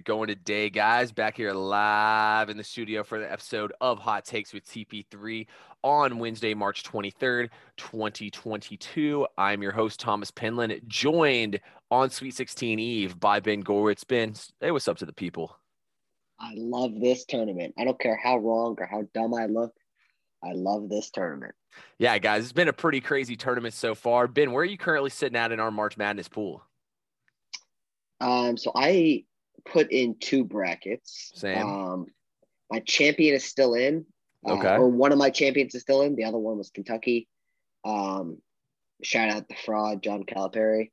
it going today, guys? Back here live in the studio for the episode of Hot Takes with TP3 on Wednesday, March 23rd, 2022. I'm your host, Thomas Penland, joined on Sweet 16 Eve by Ben Gorwitz. Ben, hey, what's up to the people? I love this tournament. I don't care how wrong or how dumb I look. I love this tournament. Yeah, guys, it's been a pretty crazy tournament so far. Ben, where are you currently sitting at in our March Madness pool? Um, so I put in two brackets. Same. Um, my champion is still in. Uh, Okay. Or one of my champions is still in. The other one was Kentucky. Um, shout out the fraud, John Calipari.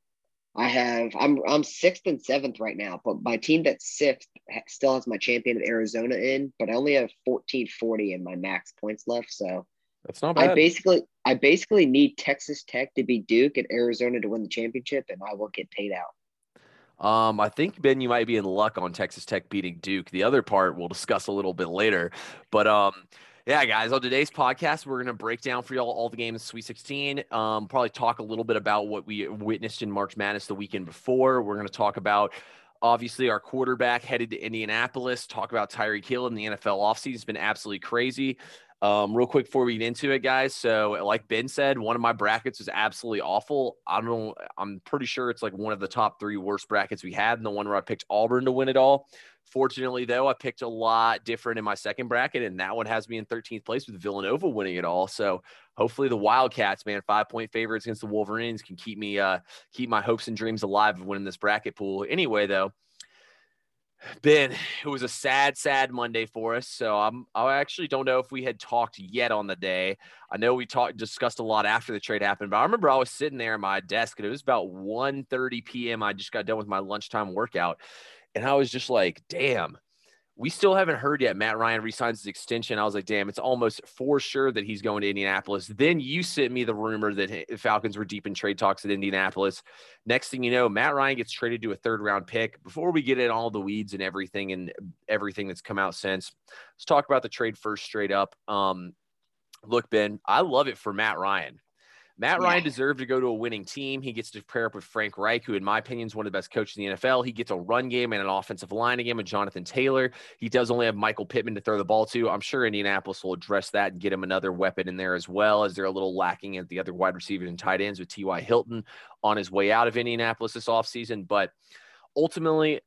I have I'm I'm sixth and seventh right now, but my team that's sixth still has my champion of Arizona in, but I only have 1440 in my max points left. So That's not bad. I basically I basically need Texas Tech to beat Duke and Arizona to win the championship, and I will get paid out. Um, I think Ben, you might be in luck on Texas Tech beating Duke. The other part we'll discuss a little bit later. But um, yeah, guys, on today's podcast, we're gonna break down for y'all all the games Sweet 16. Um, probably talk a little bit about what we witnessed in March Madness the weekend before. We're gonna talk about obviously our quarterback headed to Indianapolis. Talk about Tyreek Hill in the NFL offseason. It's been absolutely crazy. Um, real quick before we get into it, guys. So, like Ben said, one of my brackets was absolutely awful. I don't. I'm pretty sure it's like one of the top three worst brackets we had, and the one where I picked Auburn to win it all. Fortunately, though, I picked a lot different in my second bracket, and that one has me in 13th place with Villanova winning it all. So, hopefully, the Wildcats, man, five point favorites against the Wolverines, can keep me uh keep my hopes and dreams alive of winning this bracket pool. Anyway, though. Ben, it was a sad, sad Monday for us. So I'm I actually don't know if we had talked yet on the day. I know we talked discussed a lot after the trade happened, but I remember I was sitting there at my desk and it was about 1:30 p.m. I just got done with my lunchtime workout. And I was just like, damn, we still haven't heard yet. Matt Ryan resigns his extension. I was like, damn, it's almost for sure that he's going to Indianapolis. Then you sent me the rumor that the Falcons were deep in trade talks at Indianapolis. Next thing you know, Matt Ryan gets traded to a third round pick. Before we get in all the weeds and everything and everything that's come out since, let's talk about the trade first straight up. Um, look, Ben, I love it for Matt Ryan. Matt Ryan Yeah. deserved to go to a winning team. He gets to pair up with Frank Reich, who, in my opinion, is one of the best coaches in the NFL. He gets a run game and an offensive line again with Jonathan Taylor. He does only have Michael Pittman to throw the ball to. I'm sure Indianapolis will address that and get him another weapon in there as well, as they're a little lacking at the other wide receivers and tight ends with T.Y. Hilton on his way out of Indianapolis this offseason. But ultimately,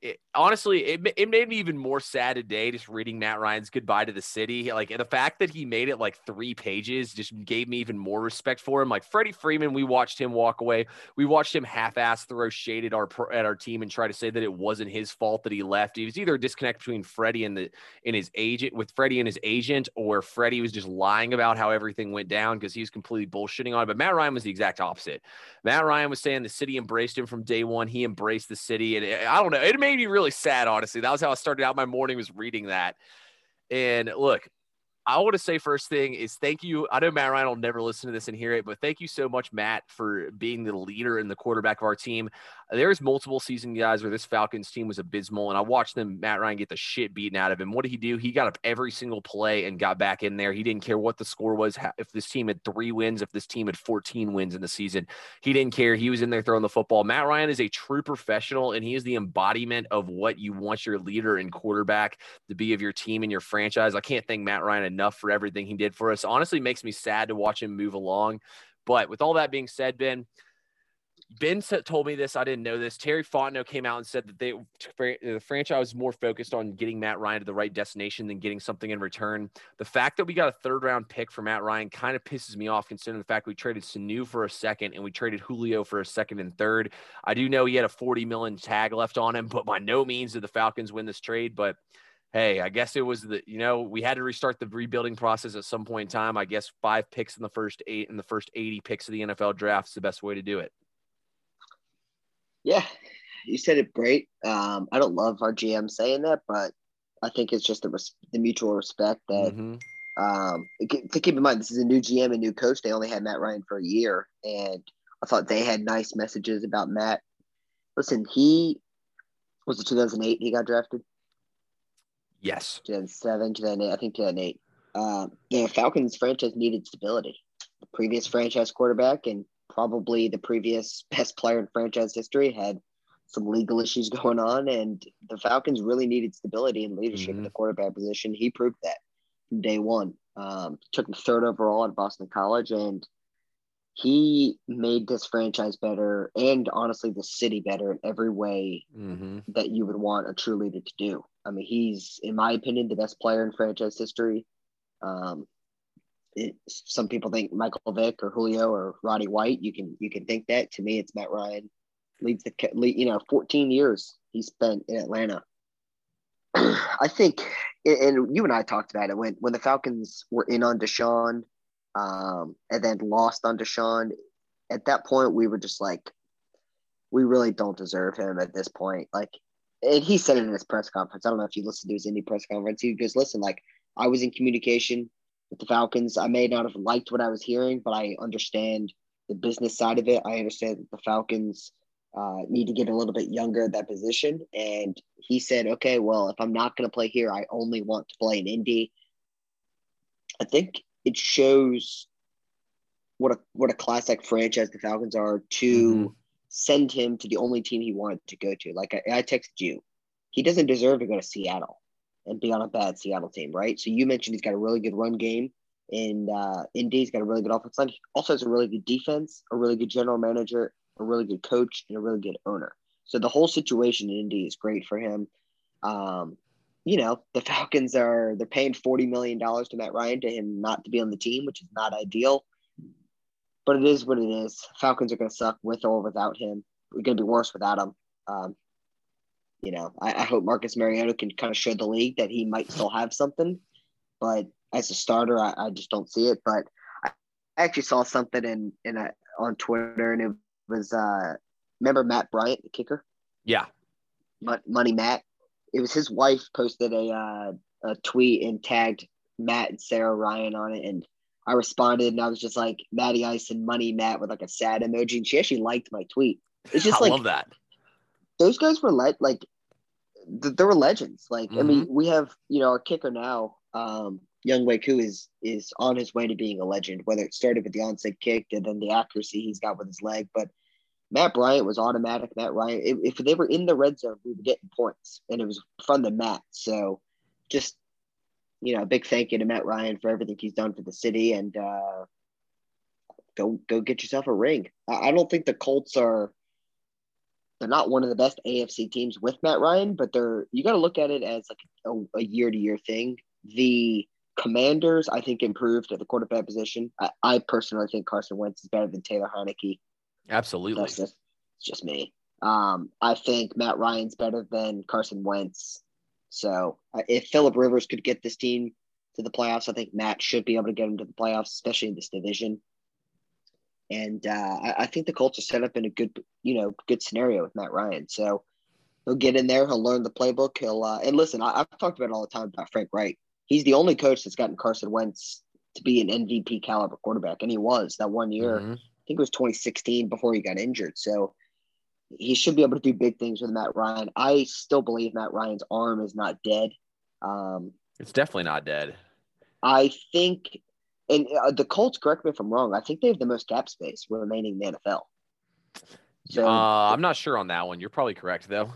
it, honestly, it, it made me even more sad today just reading Matt Ryan's goodbye to the city. Like the fact that he made it like three pages just gave me even more respect for him. Like Freddie Freeman, we watched him walk away. We watched him half-ass throw shade at our at our team and try to say that it wasn't his fault that he left. It was either a disconnect between Freddie and the and his agent with Freddie and his agent, or Freddie was just lying about how everything went down because he was completely bullshitting on it. But Matt Ryan was the exact opposite. Matt Ryan was saying the city embraced him from day one. He embraced the city, and it- I don't know. It made me really sad, honestly. That was how I started out my morning was reading that. And look, I want to say first thing is thank you. I know Matt Ryan will never listen to this and hear it, but thank you so much, Matt, for being the leader and the quarterback of our team. There's multiple season guys where this Falcons team was abysmal, and I watched them, Matt Ryan, get the shit beaten out of him. What did he do? He got up every single play and got back in there. He didn't care what the score was. If this team had three wins, if this team had 14 wins in the season, he didn't care. He was in there throwing the football. Matt Ryan is a true professional, and he is the embodiment of what you want your leader and quarterback to be of your team and your franchise. I can't thank Matt Ryan enough for everything he did for us. Honestly, makes me sad to watch him move along. But with all that being said, Ben, Ben told me this. I didn't know this. Terry Fontenot came out and said that they uh, the franchise was more focused on getting Matt Ryan to the right destination than getting something in return. The fact that we got a third round pick for Matt Ryan kind of pisses me off, considering the fact we traded Sanu for a second and we traded Julio for a second and third. I do know he had a 40 million tag left on him, but by no means did the Falcons win this trade. But hey, I guess it was the you know we had to restart the rebuilding process at some point in time. I guess five picks in the first eight in the first 80 picks of the NFL draft is the best way to do it. Yeah, you said it great. Um, I don't love our GM saying that, but I think it's just the, res- the mutual respect that Mhm. um, to keep in mind this is a new GM and new coach. They only had Matt Ryan for a year, and I thought they had nice messages about Matt. Listen, he was it 2008 he got drafted. Yes. 2007, 2008, I think 2008. Um, the Falcons franchise needed stability. The previous franchise quarterback and probably the previous best player in franchise history had some legal issues going on, and the Falcons really needed stability and leadership mm-hmm. in the quarterback position. He proved that from day one. Um, took him third overall at Boston College, and he made this franchise better and honestly the city better in every way mm-hmm. that you would want a true leader to do. I mean, he's, in my opinion, the best player in franchise history. Um, some people think Michael Vick or Julio or Roddy White. You can you can think that. To me, it's Matt Ryan. Leads the you know 14 years he spent in Atlanta. I think, and you and I talked about it when when the Falcons were in on Deshaun, um, and then lost on Deshaun. At that point, we were just like, we really don't deserve him at this point. Like, and he said it in his press conference. I don't know if you listened to his indie press conference. He goes, "Listen, like I was in communication with the Falcons. I may not have liked what I was hearing, but I understand the business side of it. I understand that the Falcons." uh, need to get a little bit younger at that position. And he said, okay, well, if I'm not going to play here, I only want to play in Indy. I think it shows what a what a classic franchise the Falcons are to mm-hmm. send him to the only team he wanted to go to. Like I, I texted you, he doesn't deserve to go to Seattle and be on a bad Seattle team, right? So you mentioned he's got a really good run game. And uh, Indy, he's got a really good offense line. He also has a really good defense, a really good general manager, a really good coach, and a really good owner. So the whole situation in Indy is great for him. Um, you know, the Falcons are they're paying forty million dollars to Matt Ryan to him not to be on the team, which is not ideal. But it is what it is. Falcons are going to suck with or without him. We're going to be worse without him. Um, you know, I, I hope Marcus Mariota can kind of show the league that he might still have something. But as a starter, I, I just don't see it. But I actually saw something in in a, on Twitter, and it was uh remember Matt Bryant, the kicker? Yeah. Money Matt. It was his wife posted a uh, a tweet and tagged Matt and Sarah Ryan on it, and I responded and I was just like Matty Ice and Money Matt with like a sad emoji, and she actually liked my tweet. It's just I like love that. Those guys were le- like th- they were legends. Like mm-hmm. I mean, mm-hmm. we have you know our kicker now, um, Younghoe Koo is is on his way to being a legend. Whether it started with the onside kick and then the accuracy he's got with his leg, but Matt Bryant was automatic. Matt Ryan, if, if they were in the red zone, we were getting points, and it was from the Matt. So, just you know, a big thank you to Matt Ryan for everything he's done for the city, and uh, go go get yourself a ring. I, I don't think the Colts are. They're not one of the best AFC teams with Matt Ryan, but they're you got to look at it as like a year to year thing. The Commanders, I think, improved at the quarterback position. I, I, personally think Carson Wentz is better than Taylor Heinicke. Absolutely. That's just, just me. Um, I think Matt Ryan's better than Carson Wentz. So uh, if Philip Rivers could get this team to the playoffs, I think Matt should be able to get him to the playoffs, especially in this division. And uh, I, I, think the Colts are set up in a good, you know, good scenario with Matt Ryan. So he'll get in there, he'll learn the playbook. He'll uh, and listen, I, have talked about it all the time about Frank Reich he's the only coach that's gotten Carson Wentz to be an MVP caliber quarterback, and he was that one year. Mm-hmm. I think it was 2016 before he got injured. So he should be able to do big things with Matt Ryan. I still believe Matt Ryan's arm is not dead. Um, it's definitely not dead. I think, and uh, the Colts, correct me if I'm wrong, I think they have the most cap space remaining in the NFL. So uh, I'm not sure on that one. You're probably correct, though.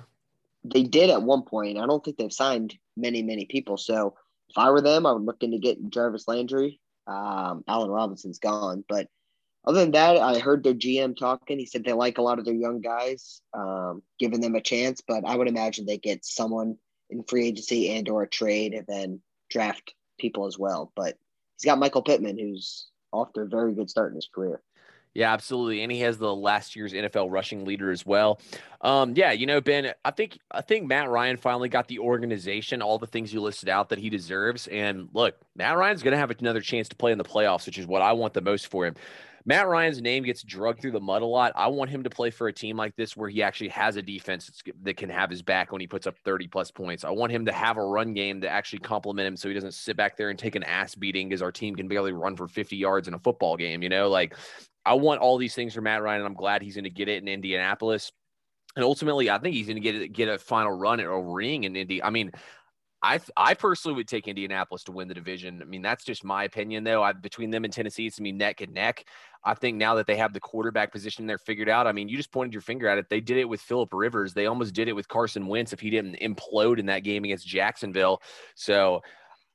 They did at one point. I don't think they've signed many, many people. So if I were them, I would look into getting Jarvis Landry. Um, Allen Robinson's gone, but other than that, I heard their GM talking. He said they like a lot of their young guys, um, giving them a chance. But I would imagine they get someone in free agency and or a trade, and then draft people as well. But he's got Michael Pittman, who's off to a very good start in his career. Yeah, absolutely. And he has the last year's NFL rushing leader as well. Um, yeah, you know, Ben, I think I think Matt Ryan finally got the organization, all the things you listed out that he deserves. And look, Matt Ryan's gonna have another chance to play in the playoffs, which is what I want the most for him. Matt Ryan's name gets drugged through the mud a lot. I want him to play for a team like this where he actually has a defense that can have his back when he puts up 30 plus points. I want him to have a run game to actually complement him so he doesn't sit back there and take an ass beating because our team can barely run for 50 yards in a football game. You know, like I want all these things for Matt Ryan, and I'm glad he's going to get it in Indianapolis. And ultimately, I think he's going to get get a final run at a ring in Indy. I mean, I I personally would take Indianapolis to win the division. I mean, that's just my opinion, though. I, between them and Tennessee, it's I mean neck and neck. I think now that they have the quarterback position there figured out, I mean, you just pointed your finger at it. They did it with Philip Rivers. They almost did it with Carson Wentz if he didn't implode in that game against Jacksonville. So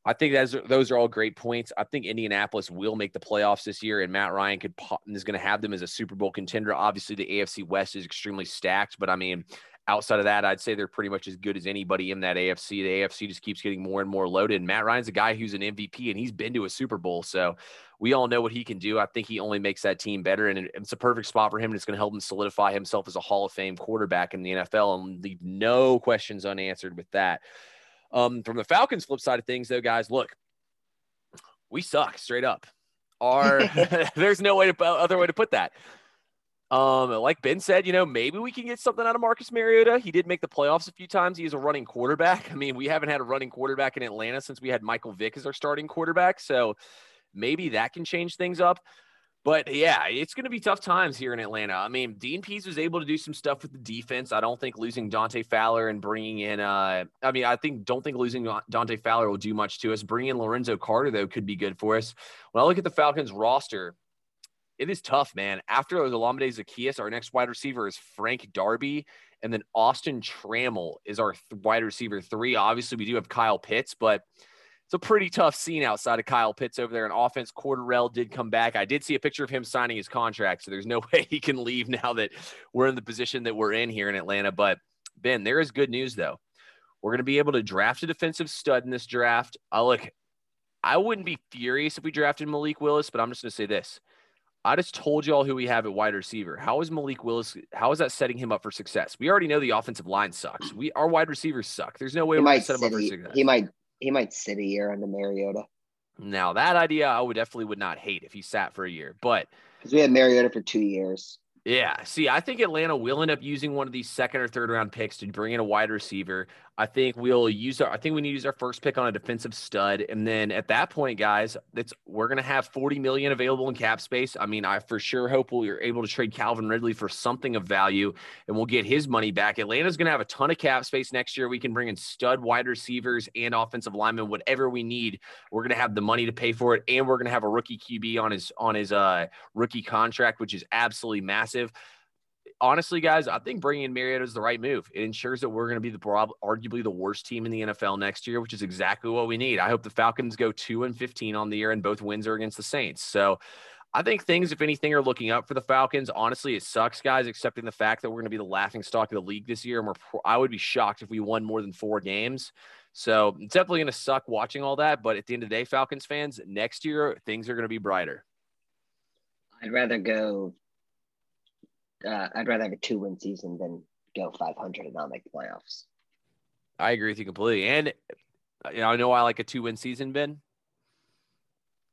I think that's those are all great points. I think Indianapolis will make the playoffs this year, and Matt Ryan could is going to have them as a Super Bowl contender. Obviously, the AFC West is extremely stacked, but I mean, outside of that, I'd say they're pretty much as good as anybody in that AFC. The AFC just keeps getting more and more loaded. And Matt Ryan's a guy who's an MVP and he's been to a Super Bowl. So we all know what he can do. I think he only makes that team better. And it's a perfect spot for him. And it's going to help him solidify himself as a Hall of Fame quarterback in the NFL and leave no questions unanswered with that. Um, from the Falcons flip side of things, though, guys, look, we suck straight up. Our there's no way to other way to put that. Um, like Ben said, you know, maybe we can get something out of Marcus Mariota. He did make the playoffs a few times. He is a running quarterback. I mean, we haven't had a running quarterback in Atlanta since we had Michael Vick as our starting quarterback. So maybe that can change things up. But yeah, it's going to be tough times here in Atlanta. I mean, Dean Pees was able to do some stuff with the defense. I don't think losing Dante Fowler and bringing in, uh, I mean, I think don't think losing Dante Fowler will do much to us. Bringing in Lorenzo Carter though could be good for us. When I look at the Falcons roster, it is tough, man. After Olamide Zaccheaus, our next wide receiver is Frank Darby, and then Austin Trammell is our th- wide receiver three. Obviously, we do have Kyle Pitts, but it's a pretty tough scene outside of Kyle Pitts over there in offense. Cordarrelle did come back. I did see a picture of him signing his contract, so there's no way he can leave now that we're in the position that we're in here in Atlanta. But Ben, there is good news though. We're going to be able to draft a defensive stud in this draft. I look, I wouldn't be furious if we drafted Malik Willis, but I'm just going to say this. I just told y'all who we have at wide receiver. How is Malik Willis? How is that setting him up for success? We already know the offensive line sucks. We our wide receivers suck. There's no way he we're might set him up for success. he might he might sit a year under Mariota Now that idea, I would definitely would not hate if he sat for a year. But because we had Mariota for two years. yeah, see, I think Atlanta will end up using one of these second or third round picks to bring in a wide receiver. I think we'll use our. I think we need to use our first pick on a defensive stud, and then at that point, guys, it's we're gonna have forty million available in cap space. I mean, I for sure hope we're able to trade Calvin Ridley for something of value, and we'll get his money back. Atlanta's gonna have a ton of cap space next year. We can bring in stud wide receivers and offensive linemen, whatever we need. We're gonna have the money to pay for it, and we're gonna have a rookie QB on his on his uh rookie contract, which is absolutely massive honestly, guys, I think bringing in Mariota is the right move. It ensures that we're going to be the arguably the worst team in the NFL next year, which is exactly what we need. I hope the Falcons go two and fifteen on the year, and both wins are against the Saints. So. I think things, if anything, are looking up for the Falcons. Honestly, it sucks, guys, accepting the fact that we're going to be the laughing stock of the league this year. And we're, I would be shocked if we won more than four games. So it's definitely going to suck watching all that. But at the end of the day, Falcons fans, next year, things are going to be brighter. I'd rather go uh, I'd rather have a two win season than go 500 and not make the playoffs. I agree with you completely. And you know, I know I like a two win season, Ben.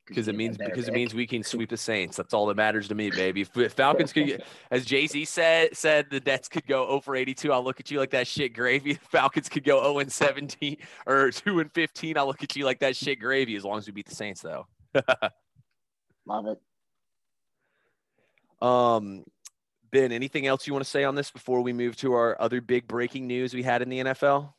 Because it means because pick. it means we can sweep the Saints. That's all that matters to me, baby. If Falcons could, get, as Jay Z said, said the Nets could go 0 for 82. I'll look at you like that shit gravy. Falcons could go 0 and 17 or 2 and 15. I'll look at you like that shit gravy. As long as we beat the Saints, though. Love it. Um, Ben, anything else you want to say on this before we move to our other big breaking news we had in the NFL?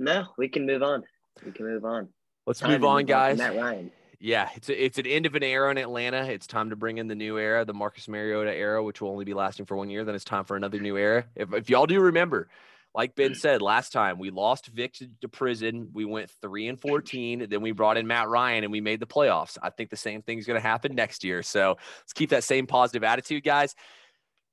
No, we can move on. We can move on. Let's time move on, guys. Matt Ryan. Yeah, it's a, it's an end of an era in Atlanta. It's time to bring in the new era, the Marcus Mariota era, which will only be lasting for one year. Then it's time for another new era. If, if y'all do remember, like Ben said last time, we lost Vick to, to prison. We went three and fourteen. Then we brought in Matt Ryan and we made the playoffs. I think the same thing is going to happen next year. So let's keep that same positive attitude, guys.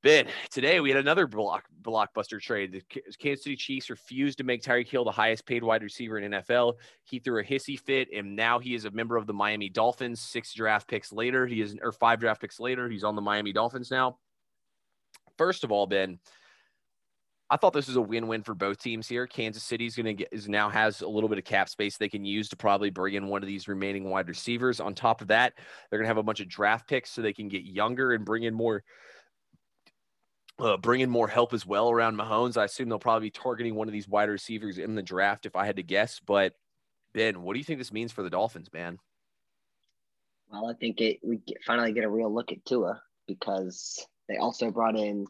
Ben, today we had another block blockbuster trade. The Kansas City Chiefs refused to make Tyreek Hill the highest paid wide receiver in NFL. He threw a hissy fit, and now he is a member of the Miami Dolphins. Six draft picks later, he is or five draft picks later, he's on the Miami Dolphins now. First of all, Ben, I thought this was a win-win for both teams here. Kansas City's going to get is now has a little bit of cap space they can use to probably bring in one of these remaining wide receivers. On top of that, they're going to have a bunch of draft picks so they can get younger and bring in more uh, bring in more help as well around Mahomes. I assume they'll probably be targeting one of these wide receivers in the draft if I had to guess. But Ben, what do you think this means for the Dolphins, man? Well, I think it we finally get a real look at Tua because they also brought in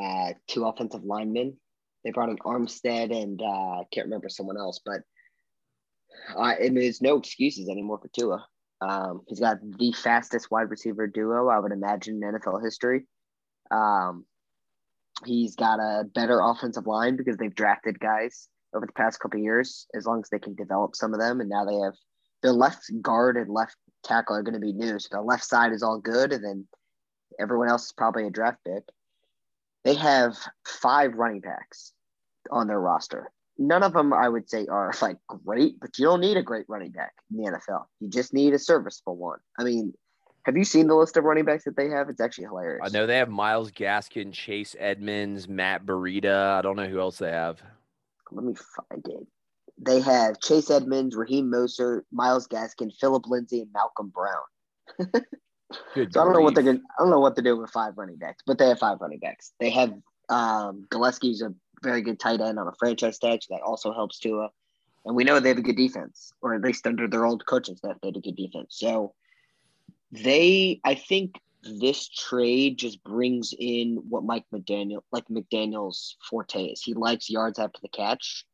uh, two offensive linemen They brought in Armstead and uh, can't remember someone else, but uh, I mean, there's no excuses anymore for Tua. Um, he's got the fastest wide receiver duo I would imagine in NFL history. Um, he's got a better offensive line because they've drafted guys over the past couple years. As long as they can develop some of them, and now they have their left guard and left tackle are going to be new, so the left side is all good, and then everyone else is probably a draft pick. They have five running backs on their roster. None of them, I would say, are like great, but you don't need a great running back in the NFL. You just need a serviceable one. I mean, have you seen the list of running backs that they have? It's actually hilarious. I know they have Myles Gaskin, Chase Edmonds, Matt Breida. I don't know who else they have. Let me find it. They have Chase Edmonds, Raheem Mostert, Myles Gaskin, Phillip Lindsay, and Malcolm Brown. Good So I don't know what they're gonna, I don't know what they're doing with five running backs, but they have five running backs. They have um Gillespie's a very good tight end on a franchise tag, so that also helps Tua. And we know they have a good defense, or at least under their old coaching staff, they had a good defense. So they, I think, this trade just brings in what Mike McDaniel, like McDaniel's forte is. He likes yards after the catch.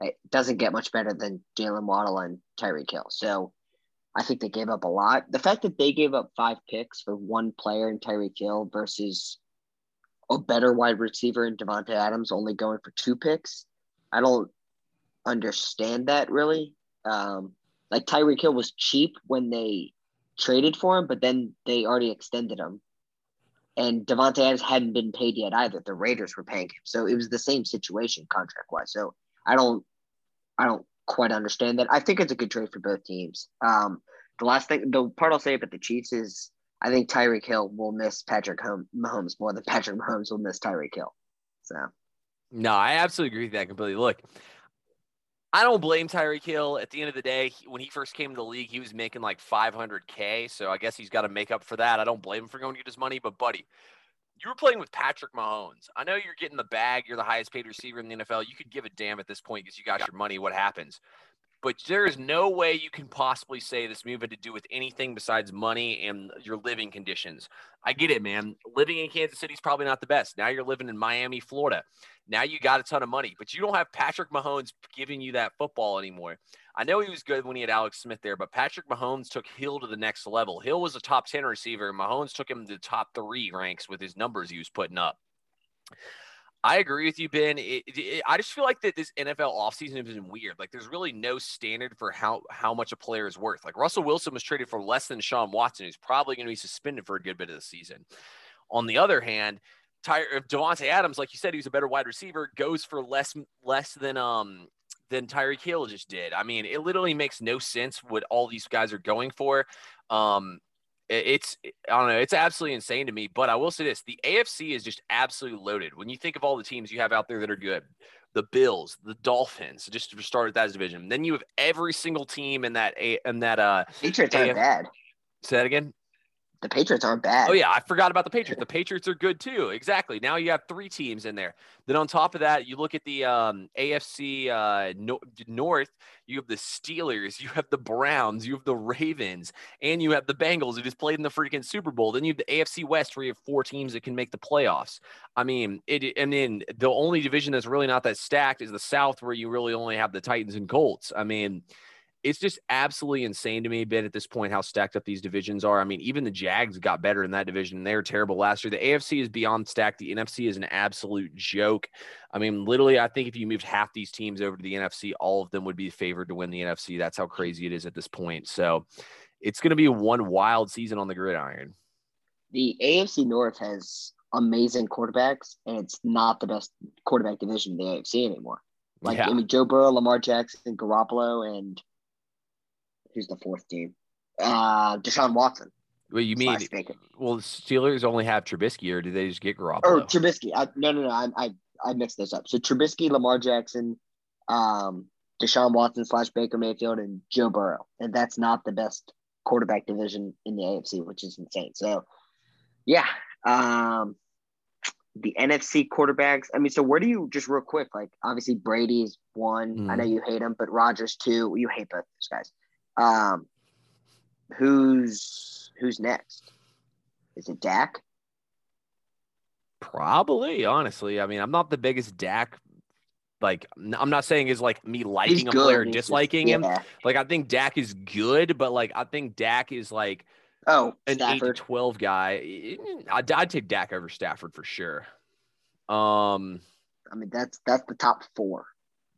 It doesn't get much better than Jaylen Waddle and Tyreek Hill. So I think they gave up a lot. The fact that they gave up five picks for one player in Tyreek Hill versus a better wide receiver in Davante Adams only going for two picks, I don't understand that really. Um, like Tyreek Hill was cheap when they traded for him, but then they already extended him. And Davante Adams hadn't been paid yet either. The Raiders were paying him. So it was the same situation contract wise. So I don't I don't quite understand that. I think it's a good trade for both teams. Um, the last thing, the part I'll say about the Chiefs is I think Tyreek Hill will miss Patrick Hom- Mahomes more than Patrick Mahomes will miss Tyreek Hill. So No, I absolutely agree with that completely. Look, I don't blame Tyreek Hill. At the end of the day, when he first came to the league, he was making like 500K. So I guess he's got to make up for that. I don't blame him for going to get his money. But, buddy, you were playing with Patrick Mahomes. I know you're getting the bag. You're the highest paid receiver in the NFL. You could give a damn at this point because you got your money. What happens? But there is no way you can possibly say this move had to do with anything besides money and your living conditions. I get it, man. Living in Kansas City is probably not the best. Now you're living in Miami, Florida. Now you got a ton of money, but you don't have Patrick Mahomes giving you that football anymore. I know he was good when he had Alex Smith there, but Patrick Mahomes took Hill to the next level. Hill was a top 10 receiver. and Mahomes took him to the top three ranks with his numbers he was putting up. I agree with you, Ben. It, it- I just feel like that this NFL offseason has been weird. Like, there's really no standard for how how much a player is worth. Like, Russell Wilson was traded for less than Sean Watson, who's probably going to be suspended for a good bit of the season. On the other hand, Ty- if Davante Adams, like you said, he was a better wide receiver, goes for less less than um than Tyreek Hill just did. I mean, it literally makes no sense what all these guys are going for. Um, it's I don't know, it's absolutely insane to me. But I will say this: the AFC is just absolutely loaded. When you think of all the teams you have out there that are good, the Bills, the Dolphins, just to start with that division. Then you have every single team in that a in that uh. Patriots aren't bad. Say that again. The Patriots aren't bad. Oh yeah, I forgot about the Patriots. The Patriots are good too. Exactly. Now you have three teams in there. Then on top of that, you look at the um, AFC uh, no- North. You have the Steelers. You have the Browns. You have the Ravens, and you have the Bengals who just played in the freaking Super Bowl. Then you have the AFC West, where you have four teams that can make the playoffs. I mean, it. And then the only division that's really not that stacked is the South, where you really only have the Titans and Colts. I mean it's just absolutely insane to me, Ben, at this point, how stacked up these divisions are. I mean, even the Jags got better in that division. They were terrible last year. The AFC is beyond stacked. The NFC is an absolute joke. I mean, literally, I think if you moved half these teams over to the NFC, all of them would be favored to win the NFC. That's how crazy it is at this point. So it's going to be one wild season on the gridiron. The AFC North has amazing quarterbacks, and it's not the best quarterback division in the AFC anymore. Like yeah. I mean, Joe Burrow, Lamar Jackson, Garoppolo, and who's the fourth team? Uh, Deshaun Watson. Well, you mean, well, the Steelers only have Trubisky, or did they just get Garoppolo? or Trubisky? I, no, no, no. I, I I mixed this up. So Trubisky, Lamar Jackson, um, Deshaun Watson slash Baker Mayfield, and Joe Burrow, and that's not the best quarterback division in the AFC, which is insane. So, yeah, um, the NFC quarterbacks. I mean, so where do you just real quick? Like, obviously Brady's one. I know you hate him, but Rodgers two. You hate both those guys. Um, who's who's next? Is it Dak? Probably, honestly. I mean, I'm not the biggest Dak Like I'm not saying is like me liking a player, disliking just- him. Like I think Dak is good, but like I think Dak is like Oh, an eight to twelve guy. I'd, I'd take Dak over Stafford for sure. Um, I mean, that's that's the top four.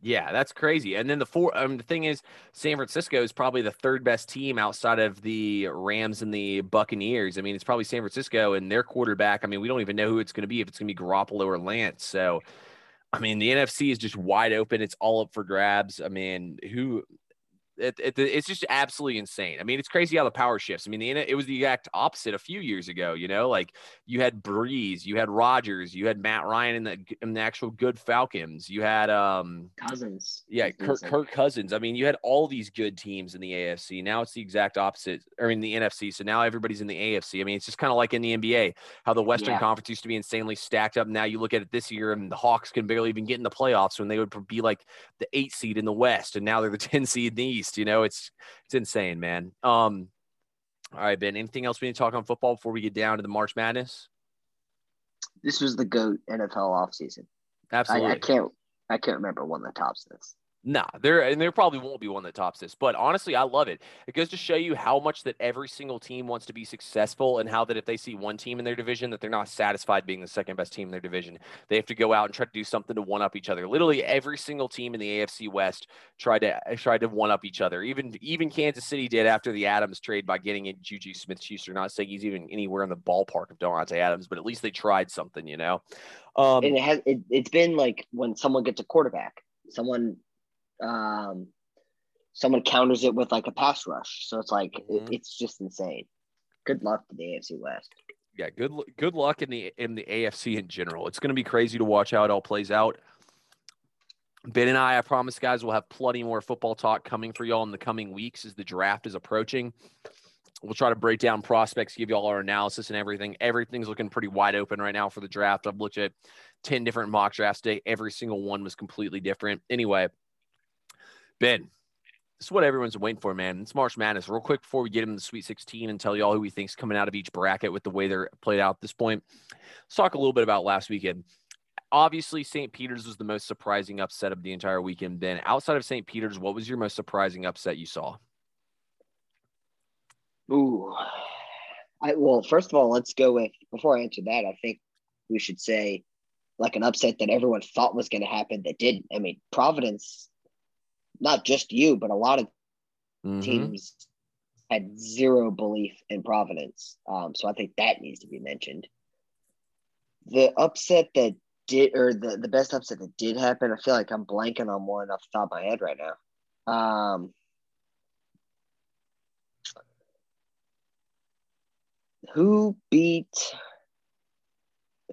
Yeah, that's crazy. And then the four. Um, the thing is, San Francisco is probably the third best team outside of the Rams and the Buccaneers. I mean, it's probably San Francisco and their quarterback. I mean, we don't even know who it's going to be if it's going to be Garoppolo or Lance. So, I mean, the NFC is just wide open. It's all up for grabs. I mean, who? It, it, it's just absolutely insane. I mean, it's crazy how the power shifts. I mean, the, it was the exact opposite a few years ago. You know, like you had Brees, you had Rodgers, you had Matt Ryan in the in the actual good Falcons. You had um Cousins. yeah, Kirk. Kirk Cousins. I mean, you had all these good teams in the AFC. Now it's the exact opposite, or in the NFC. So now everybody's in the AFC. I mean, it's just kind of like in the NBA, how the Western Yeah. Conference used to be insanely stacked up. Now you look at it this year, and the Hawks can barely even get in the playoffs when they would be like the eight seed in the West, and now they're the ten seed in the East. You know, it's it's insane, man. Um, all right, Ben. Anything else we need to talk on football before we get down to the March Madness? This was the goat NFL offseason. I, Absolutely. I can't. I can't remember one that tops this. Nah, there and there probably won't be one that tops this. But honestly, I love it. It goes to show you how much that every single team wants to be successful, and how that if they see one team in their division that they're not satisfied being the second best team in their division, they have to go out and try to do something to one up each other. Literally every single team in the AFC West tried to tried to one up each other. Even even Kansas City did after the Adams trade by getting in Juju Smith-Schuster. Not saying he's even anywhere in the ballpark of Davante Adams, but at least they tried something, you know. Um, and it has. It, it's been like when someone gets a quarterback, someone, um, someone counters it with like a pass rush. So it's like it- Mhm. it's just insane. Good luck to the AFC West. yeah, good good luck in the in the AFC in general. It's going to be crazy to watch how it all plays out. Ben and I, I promise, guys, we'll have plenty more football talk coming for y'all in the coming weeks as the draft is approaching. We'll try to break down prospects, give you all our analysis and everything. Everything's looking pretty wide open right now for the draft. I've looked at 10 different mock drafts today. Every single one was completely different. Anyway, Ben, this is what everyone's waiting for, man. It's March Madness. Real quick before we get into the Sweet 16 and tell y'all who we think's coming out of each bracket with the way they're played out at this point. Let's talk a little bit about last weekend. Obviously, St. Peter's was the most surprising upset of the entire weekend. Ben, outside of St. Peter's, what was your most surprising upset you saw? Ooh. I well, first of all, let's go with before I answer that, I think we should say like an upset that everyone thought was going to happen that didn't. I mean, Providence, not just you, but a lot of Mhm. teams had zero belief in Providence. Um, so I think that needs to be mentioned. The upset that did, or the, the best upset that did happen, I feel like I'm blanking on one off the top of my head right now. Um, who beat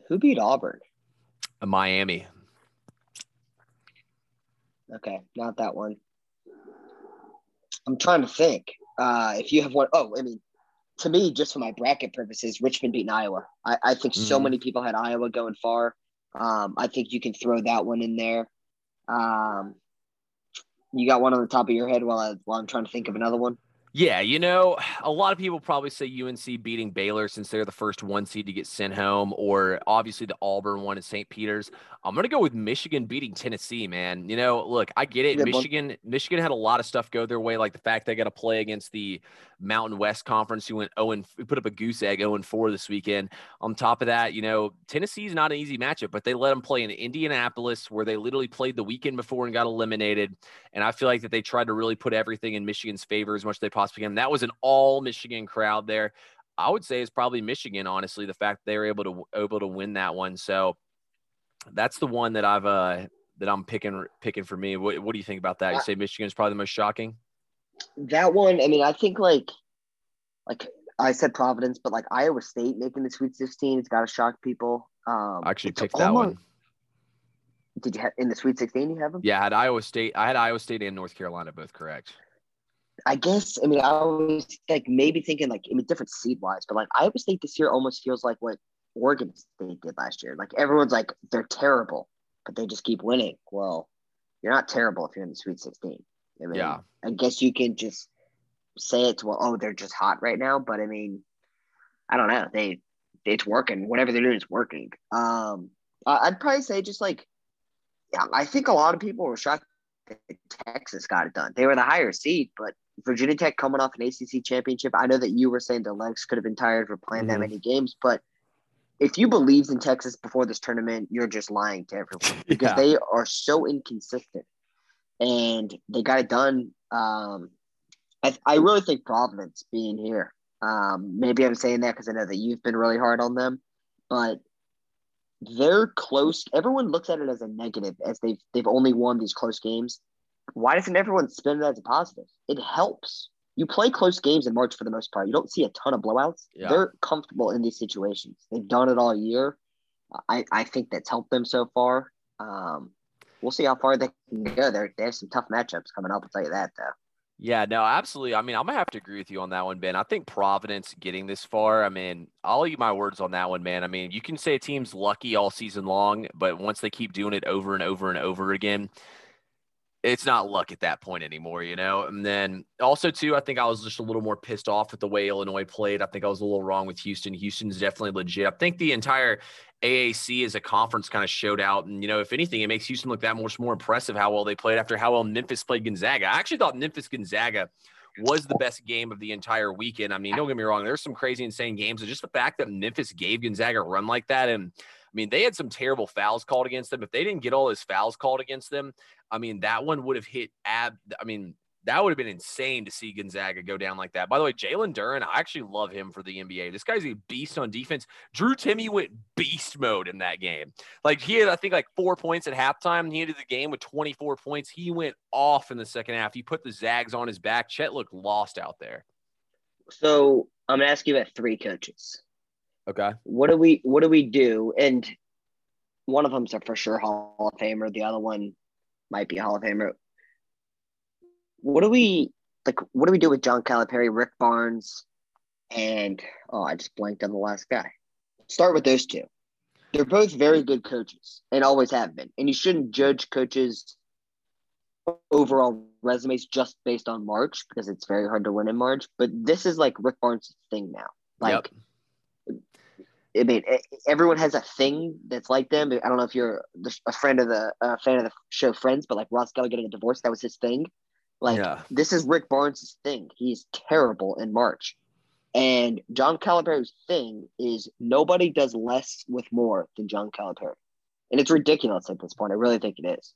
who beat Auburn? Miami. Okay, not that one. I'm trying to think. Uh, if you have one, oh, I mean, to me, just for my bracket purposes, Richmond beating Iowa. I, I think so Mhm. many people had Iowa going far. Um, I think you can throw that one in there. Um, you got one on the top of your head while I while I'm trying to think of another one. Yeah, you know, a lot of people probably say UNC beating Baylor since they're the first one seed to get sent home, or obviously the Auburn one at St. Peter's. I'm gonna go with Michigan beating Tennessee, man. You know, look, I get it. One. Michigan, Michigan had a lot of stuff go their way, like the fact they got to play against the Mountain West Conference, who went 0 and who put up a goose egg 0 and 4 this weekend. On top of that, you know, Tennessee's not an easy matchup, but they let them play in Indianapolis, where they literally played the weekend before and got eliminated. And I feel like that they tried to really put everything in Michigan's favor as much as they possibly can. That was an all Michigan crowd there. I would say it's probably Michigan, honestly, the fact they were able to able to win that one. So that's the one that I've uh that I'm picking picking for me. What, what do you think about that? You I- say is probably the most shocking? That one, I mean, I think like like I said Providence, but like Iowa State making the Sweet 16, it's got to shock people. Um, I actually picked that one. Did you have in the Sweet 16? You have them? Yeah, I had Iowa State. I had Iowa State and North Carolina both correct. I guess. I mean, I was like maybe thinking like I mean different seed wise, but like Iowa State this year almost feels like what Oregon State did last year. Like everyone's like they're terrible, but they just keep winning. Well, you're not terrible if you're in the Sweet 16. I mean, Yeah. I guess you can just say it's well, oh, they're just hot right now. But I mean, I don't know. They it's working. Whatever they're doing is working. Um, I'd probably say just like yeah, I think a lot of people were shocked that Texas got it done. They were the higher seed, but Virginia Tech coming off an ACC championship. I know that you were saying the legs could have been tired for playing mm-hmm. that many games, but if you believed in Texas before this tournament, you're just lying to everyone because yeah. they are so inconsistent, and they got it done. Um, I, I really think Providence being here. Um, maybe I'm saying that because I know that you've been really hard on them, but they're close. Everyone looks at it as a negative, as they've they've only won these close games. Why doesn't everyone spin it as a positive? It helps. You play close games in March for the most part. You don't see a ton of blowouts. Yeah. They're comfortable in these situations. They've done it all year. I, I think that's helped them so far. Um, we'll see how far they can go. They're, they have some tough matchups coming up. I'll tell you that, though. Yeah, no, absolutely. I mean, I'm gonna have to agree with you on that one, Ben. I think Providence getting this far. I mean, I'll eat my words on that one, man. I mean, you can say a team's lucky all season long, but once they keep doing it over and over and over again, it's not luck at that point anymore, you know. And then also too, I think I was just a little more pissed off with the way Illinois played. I think I was a little wrong with Houston. Houston's definitely legit. I think the entire AAC as a conference kind of showed out, and you know, if anything, it makes Houston look that much more impressive how well they played after how well Memphis played Gonzaga. I actually thought Memphis Gonzaga was the best game of the entire weekend. I mean, don't get me wrong, there's some crazy, insane games, but just the fact that Memphis gave Gonzaga a run like that and mean, they had some terrible fouls called against them. If they didn't get all those fouls called against them, I mean, that one would have hit ab. I mean, that would have been insane to see Gonzaga go down like that. By the way, Jalen Duren, I actually love him for the NBA. This guy's a beast on defense. Drew Timme went beast mode in that game. Like he had, I think, like four points at halftime. He ended the game with 24 points. He went off in the second half. He put the Zags on his back. Chet looked lost out there. So I'm gonna ask you about three coaches. Okay. What do we What do we do? And one of them's a for sure Hall of Famer. The other one might be a Hall of Famer. What do we like? What do we do with John Calipari, Rick Barnes, and oh, I just blanked on the last guy. Start with those two. They're both very good coaches and always have been. And you shouldn't judge coaches overall resumes just based on March because it's very hard to win in March. But this is like Rick Barnes' thing now. Like yep. I mean, everyone has a thing that's like them. I don't know if you're a friend of the uh, fan of the show Friends, but like Ross Geller getting a divorce, that was his thing. Like yeah. this is Rick Barnes' thing. He's terrible in March. And John Calipari's thing is nobody does less with more than John Calipari. And it's ridiculous at this point. I really think it is.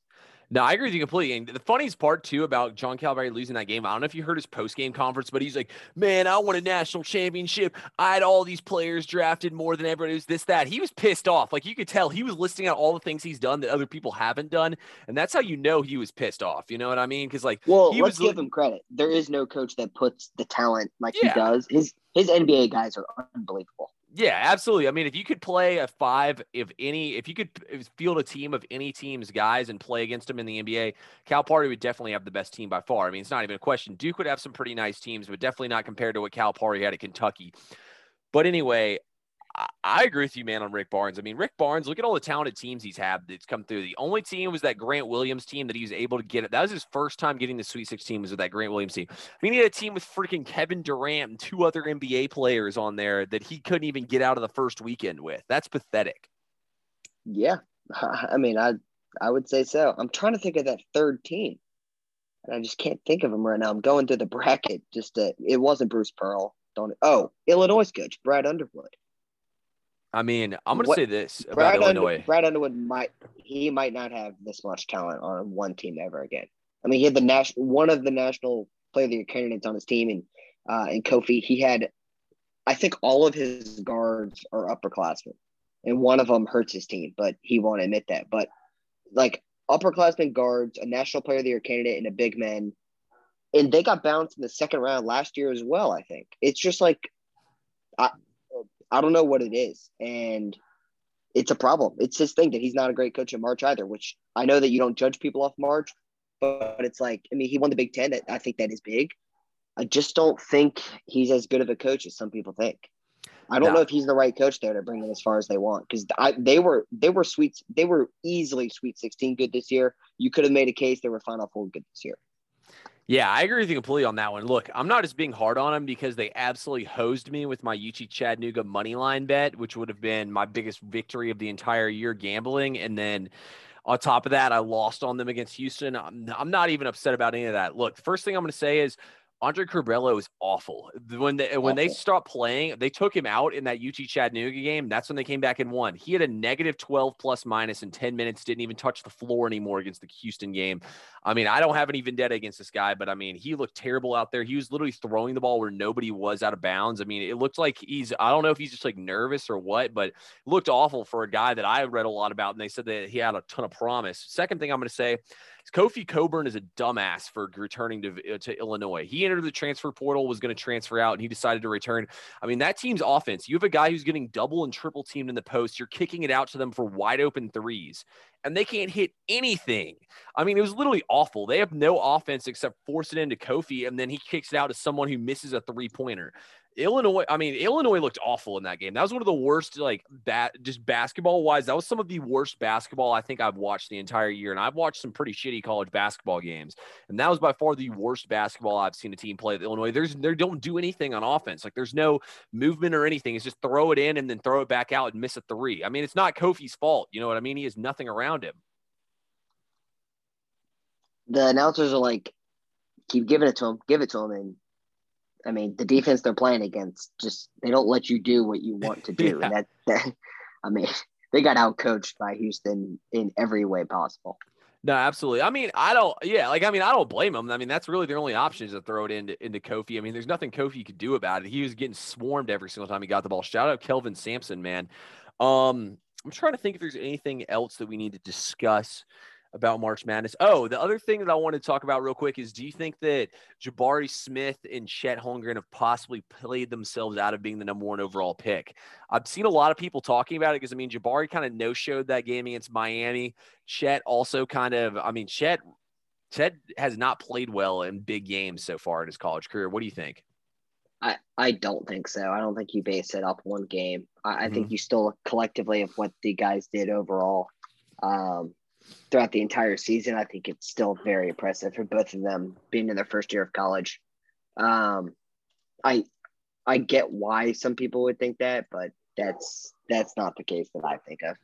No, I agree with you completely. And the funniest part too about John Calipari losing that game, I don't know if you heard his post game conference, but he's like, "Man, I won a national championship. I had all these players drafted more than everybody. Was this that?" He was pissed off. Like you could tell he was listing out all the things he's done that other people haven't done, and that's how you know he was pissed off. You know what I mean? Because like, well, he let's was give him credit. There is no coach that puts the talent like yeah. he does. His his NBA guys are unbelievable. Yeah, absolutely. I mean, if you could play a five, if any, if you could field a team of any team's guys and play against them in the NBA, Calipari would definitely have the best team by far. I mean, it's not even a question. Duke would have some pretty nice teams, but definitely not compared to what Calipari had at Kentucky. But anyway, I, agree with you, man, on Rick Barnes. I mean, Rick Barnes, look at all the talented teams he's had that's come through. The only team was that Grant Williams team that he was able to get it. That was his first time getting the Sweet 16 was with that Grant Williams team. I mean, he had a team with freaking Kevin Durant and two other NBA players on there that he couldn't even get out of the first weekend with. That's pathetic. Yeah. I mean, I I would say so. I'm trying to think of that third team. And I just can't think of him right now. I'm going through the bracket just to, it wasn't Bruce Pearl. Don't oh, Illinois coach, Brad Underwood. I mean, I'm going to say this about Brad Illinois. Under, Brad Underwood might he might not have this much talent on one team ever again. I mean, he had the national one of the national player of the year candidates on his team, and uh, and Kofi. He had, I think, all of his guards are upperclassmen, and one of them hurts his team, but he won't admit that. But like upperclassmen guards, a national player of the year candidate, and a big man, and they got bounced in the second round last year as well. I think it's just like. I, I don't know what it is. And it's a problem. It's his thing that he's not a great coach in March either, which I know that you don't judge people off March, but it's like, I mean, he won the Big Ten. That I think that is big. I just don't think he's as good of a coach as some people think. I don't no. know if he's the right coach there to bring them as far as they want because they were they were sweet they were easily Sweet 16 good this year. You could have made a case they were Final Four good this year. Yeah, I agree with you completely on that one. Look, I'm not just being hard on them because they absolutely hosed me with my UT Chattanooga money line bet, which would have been my biggest victory of the entire year gambling. And then On top of that, I lost on them against Houston. I'm, I'm not even upset about any of that. Look, the first thing I'm going to say is Andre Curbelo is awful. When they when they stopped playing, they took him out in that UT Chattanooga game. That's when they came back and won. He had a negative 12 plus minus in 10 minutes, didn't even touch the floor anymore against the Houston game. I mean, I don't have any vendetta against this guy, but I mean, he looked terrible out there. He was literally throwing the ball where nobody was out of bounds. I mean, it looked like he's I don't know if he's just like nervous or what, but looked awful for a guy that I read a lot about and they said that he had a ton of promise. Second thing I'm going to say Kofi Cockburn is a dumbass for returning to, uh, to Illinois. He entered the transfer portal, was going to transfer out, and he decided to return. I mean, that team's offense, you have a guy who's getting double and triple teamed in the post. You're kicking it out to them for wide open threes, and they can't hit anything. I mean, it was literally awful. They have no offense except force it into Kofi, and then he kicks it out to someone who misses a three pointer. Illinois, I mean, Illinois looked awful in that game. That was one of the worst, like, bat, just basketball wise. That was some of the worst basketball I think I've watched the entire year. And I've watched some pretty shitty college basketball games. And that was by far the worst basketball I've seen a team play at Illinois. There's, they don't do anything on offense. Like, there's no movement or anything. It's just throw it in and then throw it back out and miss a three. I mean, it's not Kofi's fault. You know what I mean? He has nothing around him. The announcers are like, keep giving it to him, give it to him. And I mean, the defense they're playing against just they don't let you do what you want to do, yeah. and that, that I mean, they got out coached by Houston in every way possible. No, absolutely. I mean, I don't. Yeah, like I mean, I don't blame him. I mean, that's really their only option is to throw it into into Kofi. I mean, there's nothing Kofi could do about it. He was getting swarmed every single time he got the ball. Shout out Kelvin Sampson, man. Um, I'm trying to think if there's anything else that we need to discuss about March Madness. Oh, the other thing that I want to talk about real quick is do you think that Jabari Smith and Chet Holmgren have possibly played themselves out of being the number one overall pick? I've seen a lot of people talking about it because I mean Jabari kind of no showed that game against Miami. Chet also kind of, I mean, Chet Chet has not played well in big games so far in his college career. What do you think? I, I don't think so. I don't think you base it up one game. I, mm-hmm. I think mm-hmm. you still look collectively of what the guys did overall. Um, throughout the entire season. I think it's still very impressive for both of them being in their first year of college. Um, I I get why some people would think that, but that's that's not the case that I think of.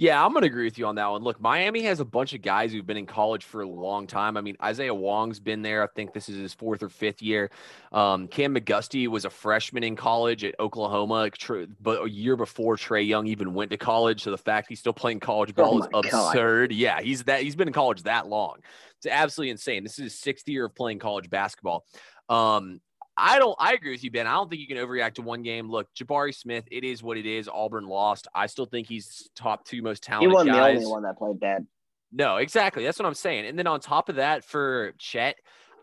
Yeah, I'm going to agree with you on that one. Look, Miami has a bunch of guys who've been in college for a long time. I mean, Isaiah Wong's been there. I think this is his fourth or fifth year. Um, Cam McGusty was a freshman in college at Oklahoma, but a year before Trae Young even went to college. So the fact he's still playing college ball oh is absurd. God. Yeah, he's that he's been in college that long. It's absolutely insane. This is his sixth year of playing college basketball. Um, I don't. I agree with you, Ben. I don't think you can overreact to one game. Look, Jabari Smith. It is what it is. Auburn lost. I still think he's top two most talented. He wasn't guys. the only one that played bad. No, exactly. That's what I'm saying. And then on top of that, for Chet,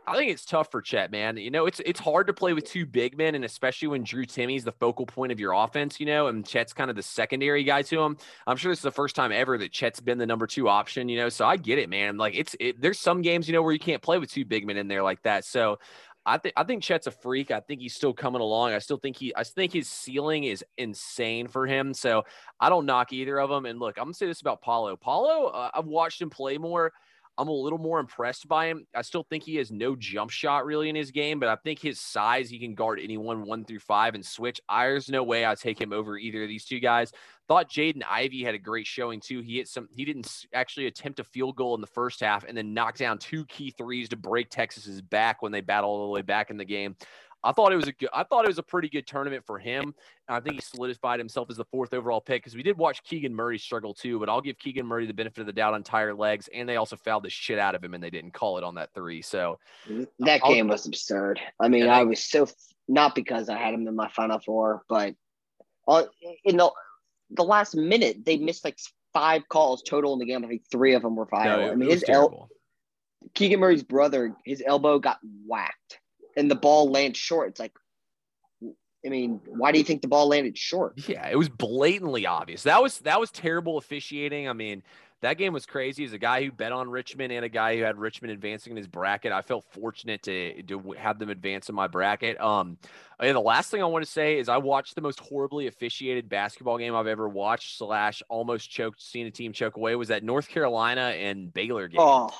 I think it's tough for Chet, man. You know, it's it's hard to play with two big men, and especially when Drew Timme's the focal point of your offense, you know, and Chet's kind of the secondary guy to him. I'm sure this is the first time ever that Chet's been the number two option, you know. So I get it, man. Like it's it, there's some games, you know, where you can't play with two big men in there like that. So I think I think Chet's a freak. I think he's still coming along. I still think he I think his ceiling is insane for him. So I don't knock either of them. And look, I'm gonna say this about Paolo. Paolo, uh, I've watched him play more. I'm a little more impressed by him. I still think he has no jump shot really in his game, but I think his size, he can guard anyone one through five and switch. There's no way I take him over either of these two guys. Thought Jaden Ivey had a great showing too. He hit some, he didn't actually attempt a field goal in the first half and then knocked down two key threes to break Texas's back when they battled all the way back in the game. I thought it was a good, I thought it was a pretty good tournament for him. I think he solidified himself as the fourth overall pick because we did watch Keegan Murray struggle too, but I'll give Keegan Murray the benefit of the doubt on tire legs, and they also fouled the shit out of him and they didn't call it on that three. So that I'll, game was absurd. I mean, I was so not because I had him in my final four, but on in the the last minute they missed like five calls total in the game. I think three of them were foul. No, I mean, his el- Keegan Murray's brother, his elbow got whacked and the ball lands short. It's like, I mean, why do you think the ball landed short? Yeah, it was blatantly obvious. That was that was terrible officiating. I mean, that game was crazy. As a guy who bet on Richmond and a guy who had Richmond advancing in his bracket, I felt fortunate to to have them advance in my bracket. Um, and the last thing I want to say is I watched the most horribly officiated basketball game I've ever watched. Slash, almost choked, seen a team choke away. Was that North Carolina and Baylor game? Oh.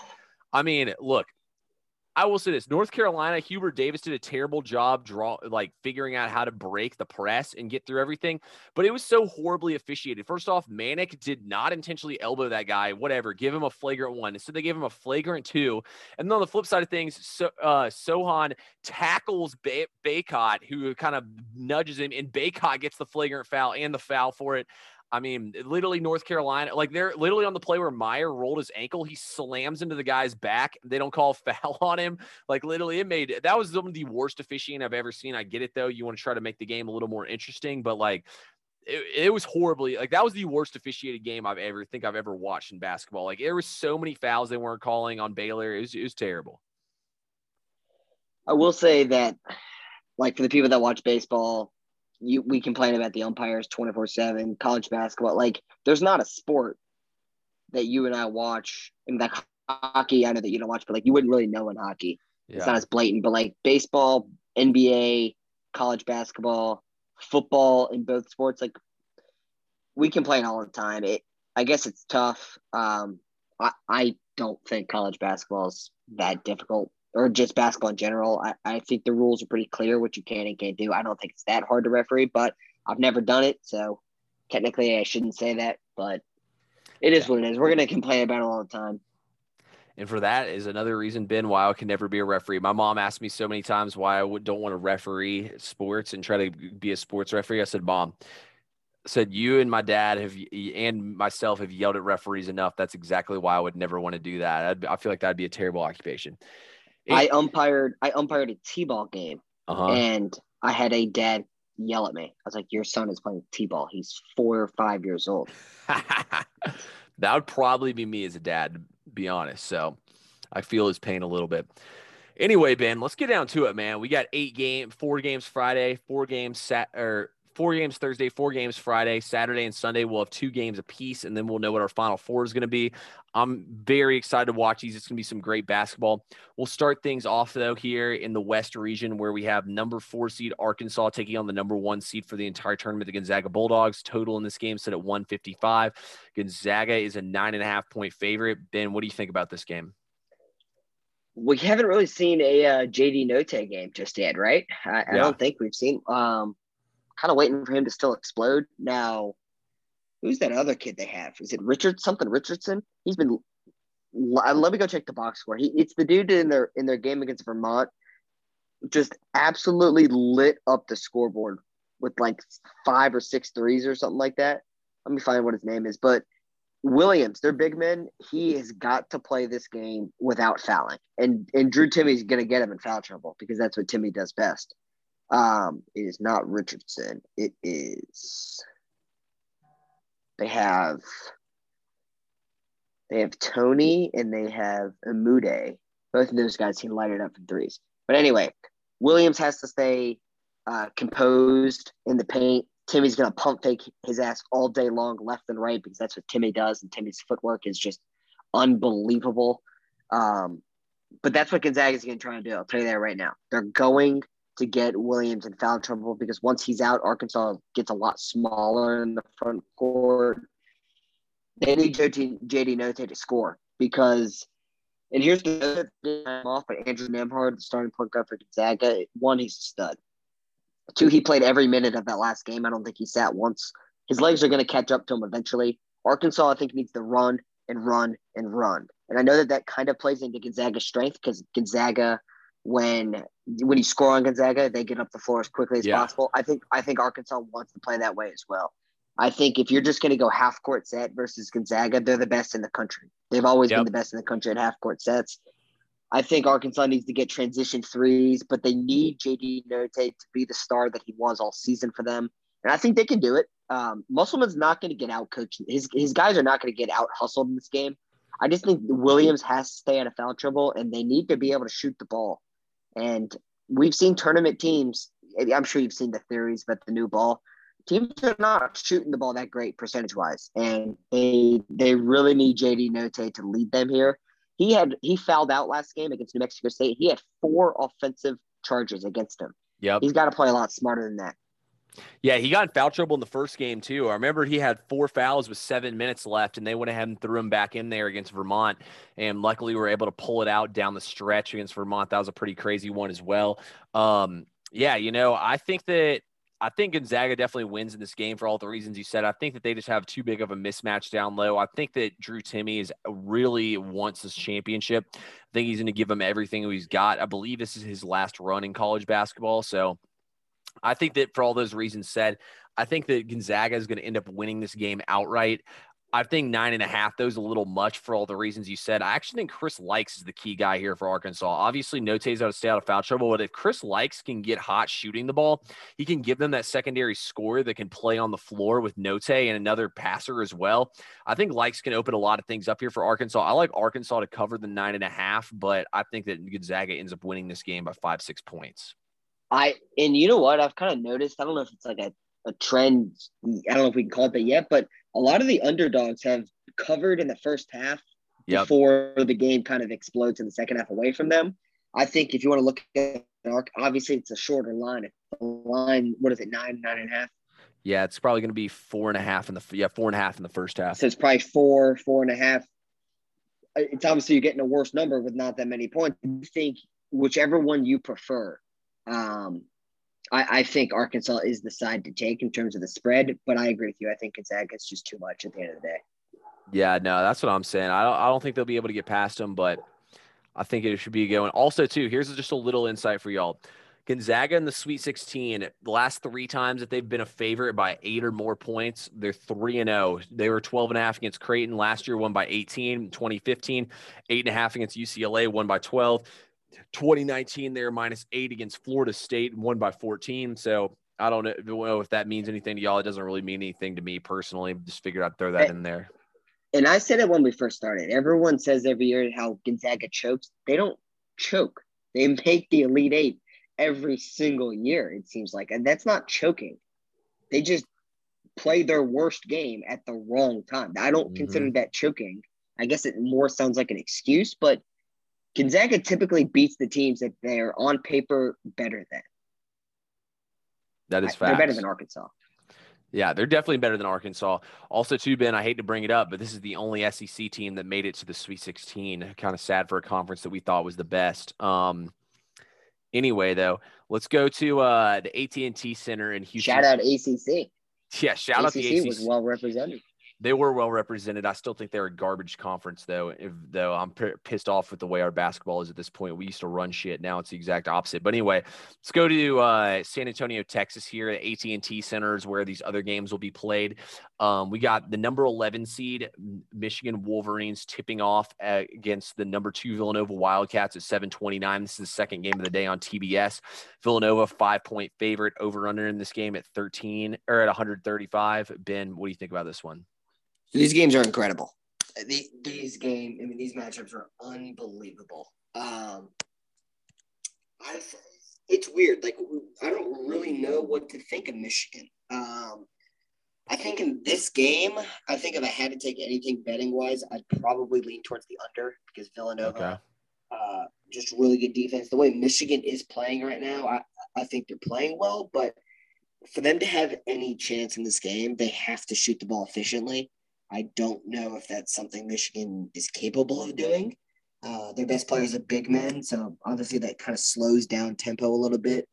I mean, look, I will say this: North Carolina, Hubert Davis did a terrible job draw like figuring out how to break the press and get through everything. But it was so horribly officiated. First off, Manek did not intentionally elbow that guy. Whatever, give him a flagrant one. So they gave him a flagrant two. And then on the flip side of things, so, uh, Sochan tackles Bay- Bacot, who kind of nudges him, and Bacot gets the flagrant foul and the foul for it. I mean, literally North Carolina, like they're literally on the play where Meyer rolled his ankle. He slams into the guy's back. They don't call foul on him. Like literally, it made that was some of the worst officiating I've ever seen. I get it though. You want to try to make the game a little more interesting, but like it, it, was horribly like that was the worst officiated game I've ever think I've ever watched in basketball. Like there was so many fouls they weren't calling on Baylor. It was, it was terrible. I will say that, like for the people that watch baseball, you we complain about the umpires 24-7 college basketball like there's not a sport that you and i watch and like hockey. I know that you don't watch but like you wouldn't really know in hockey. Yeah. it's not as blatant but like baseball nba college basketball football in both sports like we complain all the time. It i guess it's tough. Um i i don't think college basketball is that difficult or just basketball in general. I, I think the rules are pretty clear what you can and can't do. I don't think it's that hard to referee, but I've never done it. So technically I shouldn't say that, but it is yeah. what it is. We're going to complain about it all the time. And for that is another reason, Ben, why I can never be a referee. My mom asked me so many times why I would, don't want to referee sports and try to be a sports referee. I said, Mom, said you and my dad have and myself have yelled at referees enough. That's exactly why I would never want to do that. I'd, I feel like that'd be a terrible occupation. I umpired I umpired a T-ball game, uh-huh. and I had a dad yell at me. I was like, "Your son is playing T-ball. He's four or five years old." that would probably be me as a dad, to be honest. So I feel his pain a little bit. Anyway, Ben, let's get down to it, man. We got eight game, four games Friday, four games sat or four games Thursday, four games Friday, Saturday, and Sunday. We'll have two games apiece, and then we'll know what our final four is going to be. I'm very excited to watch these. It's going to be some great basketball. We'll start things off, though, here in the West region where we have number four seed Arkansas taking on the number one seed for the entire tournament, the Gonzaga Bulldogs. Total in this game set at 155. Gonzaga is a nine and a half point favorite. Ben, what do you think about this game? We haven't really seen a uh, JD Notae game just yet, right? I, yeah. I don't think we've seen. Um, kind of waiting for him to still explode. Now, who's that other kid they have? Is it Richard something Richardson? He's been. Uh, let me go check the box score. He it's the dude in their in their game against Vermont, just absolutely lit up the scoreboard with like five or six threes or something like that. Let me find what his name is. But Williams, their big men, he has got to play this game without fouling. And and Drew Timme's gonna get him in foul trouble because that's what Timme does best. Um, it is not Richardson. It is. They have. They have Toney and they have Umude. Both of those guys can light it up in threes. But anyway, Williams has to stay uh, composed in the paint. Timme's to pump fake his ass all day long, left and right, because that's what Timme does. And Timme's footwork is just unbelievable. Um, but that's what Gonzaga is to try and do. I'll tell you that right now. They're going to get Williams in foul trouble because once he's out, Arkansas gets a lot smaller in the front court. They need JD, JD Notae to score because, and here's the time off, but Andrew Nembhard, the starting point guard for Gonzaga, one, he's a stud. Two, he played every minute of that last game. I don't think he sat once. His legs are going to catch up to him eventually. Arkansas, I think, needs to run and run and run. And I know that that kind of plays into Gonzaga's strength because Gonzaga – when when you score on Gonzaga, they get up the floor as quickly as yeah. possible. I think I think Arkansas wants to play that way as well. I think if you're just going to go half court set versus Gonzaga, they're the best in the country. They've always yep. been the best in the country at half court sets. I think Arkansas needs to get transition threes, but they need JD Notae to be the star that he was all season for them. And I think they can do it. Um, Musselman's not going to get out coached. His, his guys are not going to get out hustled in this game. I just think Williams has to stay out of foul trouble, and they need to be able to shoot the ball. And we've seen tournament teams. I'm sure you've seen the theories about the new ball. Teams are not shooting the ball that great percentage wise, and they they really need JD Notae to lead them here. He had he fouled out last game against New Mexico State. He had four offensive charges against him. Yep. He's got to play a lot smarter than that. Yeah, he got in foul trouble in the first game too. I remember he had four fouls with seven minutes left, and they went ahead and threw him back in there against Vermont. And luckily, we were able to pull it out down the stretch against Vermont. That was a pretty crazy one as well. Um, yeah, you know, I think that I think Gonzaga definitely wins in this game for all the reasons you said. I think that they just have too big of a mismatch down low. I think that Drew Timme is really wants this championship. I think he's going to give him everything he's got. I believe this is his last run in college basketball. So I think that for all those reasons said, I think that Gonzaga is going to end up winning this game outright. I think nine and a half, those a little much for all the reasons you said. I actually think Chris Lykes is the key guy here for Arkansas. Obviously, Notae's got to stay out of foul trouble, but if Chris Lykes can get hot shooting the ball, he can give them that secondary score that can play on the floor with Note and another passer as well. I think Lykes can open a lot of things up here for Arkansas. I like Arkansas to cover the nine and a half, but I think that Gonzaga ends up winning this game by five, six points. I and you know what I've kind of noticed. I don't know if it's like a, a trend. I don't know if we can call it that yet, but a lot of the underdogs have covered in the first half yep. before the game kind of explodes in the second half away from them. I think if you want to look at arc, obviously it's a shorter line. The line, what is it, nine, nine and a half? Yeah, it's probably going to be four and a half in the yeah four and a half in the first half. So it's probably four, four and a half. It's obviously you're getting a worse number with not that many points. I think whichever one you prefer. Um, I, I, think Arkansas is the side to take in terms of the spread, but I agree with you. I think Gonzaga is just too much at the end of the day. Yeah, no, that's what I'm saying. I don't, I don't think they'll be able to get past them, but I think it should be going. Also, too, here's just a little insight for y'all. Gonzaga in the Sweet 16, the last three times that they've been a favorite by eight or more points, they're 3 and 0. They were 12 and a half against Creighton last year, won by 18, 2015, eight and a half against UCLA, won by 12. 2019, they were minus eight against Florida State and won by 14. So I don't know if that means anything to y'all. It doesn't really mean anything to me personally. Just figured I'd throw that in there. And I said it when we first started. Everyone says every year how Gonzaga chokes. They don't choke. They make the Elite Eight every single year, it seems like. And that's not choking. They just play their worst game at the wrong time. I don't mm-hmm. consider that choking. I guess it more sounds like an excuse, but – Gonzaga typically beats the teams that they're on paper better than. That is fact. They're better than Arkansas. Yeah, they're definitely better than Arkansas. Also, too, Ben, I hate to bring it up, but this is the only SEC team that made it to the Sweet 16. Kind of sad for a conference that we thought was the best. Um, anyway, though, let's go to uh, the AT&T Center in Houston. Shout out ACC. Yeah, shout ACC out the ACC. was well represented they were well represented. I still think they're a garbage conference, though. If, though I'm p- pissed off with the way our basketball is at this point. We used to run shit. Now it's the exact opposite. But anyway, let's go to uh, San Antonio, Texas. Here at AT&T Centers, where these other games will be played. Um, we got the number 11 seed Michigan Wolverines tipping off against the number two Villanova Wildcats at 7:29. This is the second game of the day on TBS. Villanova five point favorite over under in this game at 13 or at 135. Ben, what do you think about this one? These games are incredible. The, these game, I mean, these matchups are unbelievable. Um, I, it's weird. Like I don't really know what to think of Michigan. Um, I think in this game, I think if I had to take anything betting wise, I'd probably lean towards the under because Villanova, okay. uh, just really good defense. The way Michigan is playing right now, I, I think they're playing well, but for them to have any chance in this game, they have to shoot the ball efficiently. I don't know if that's something Michigan is capable of doing. Uh, their best player is a big man, so obviously that kind of slows down tempo a little bit.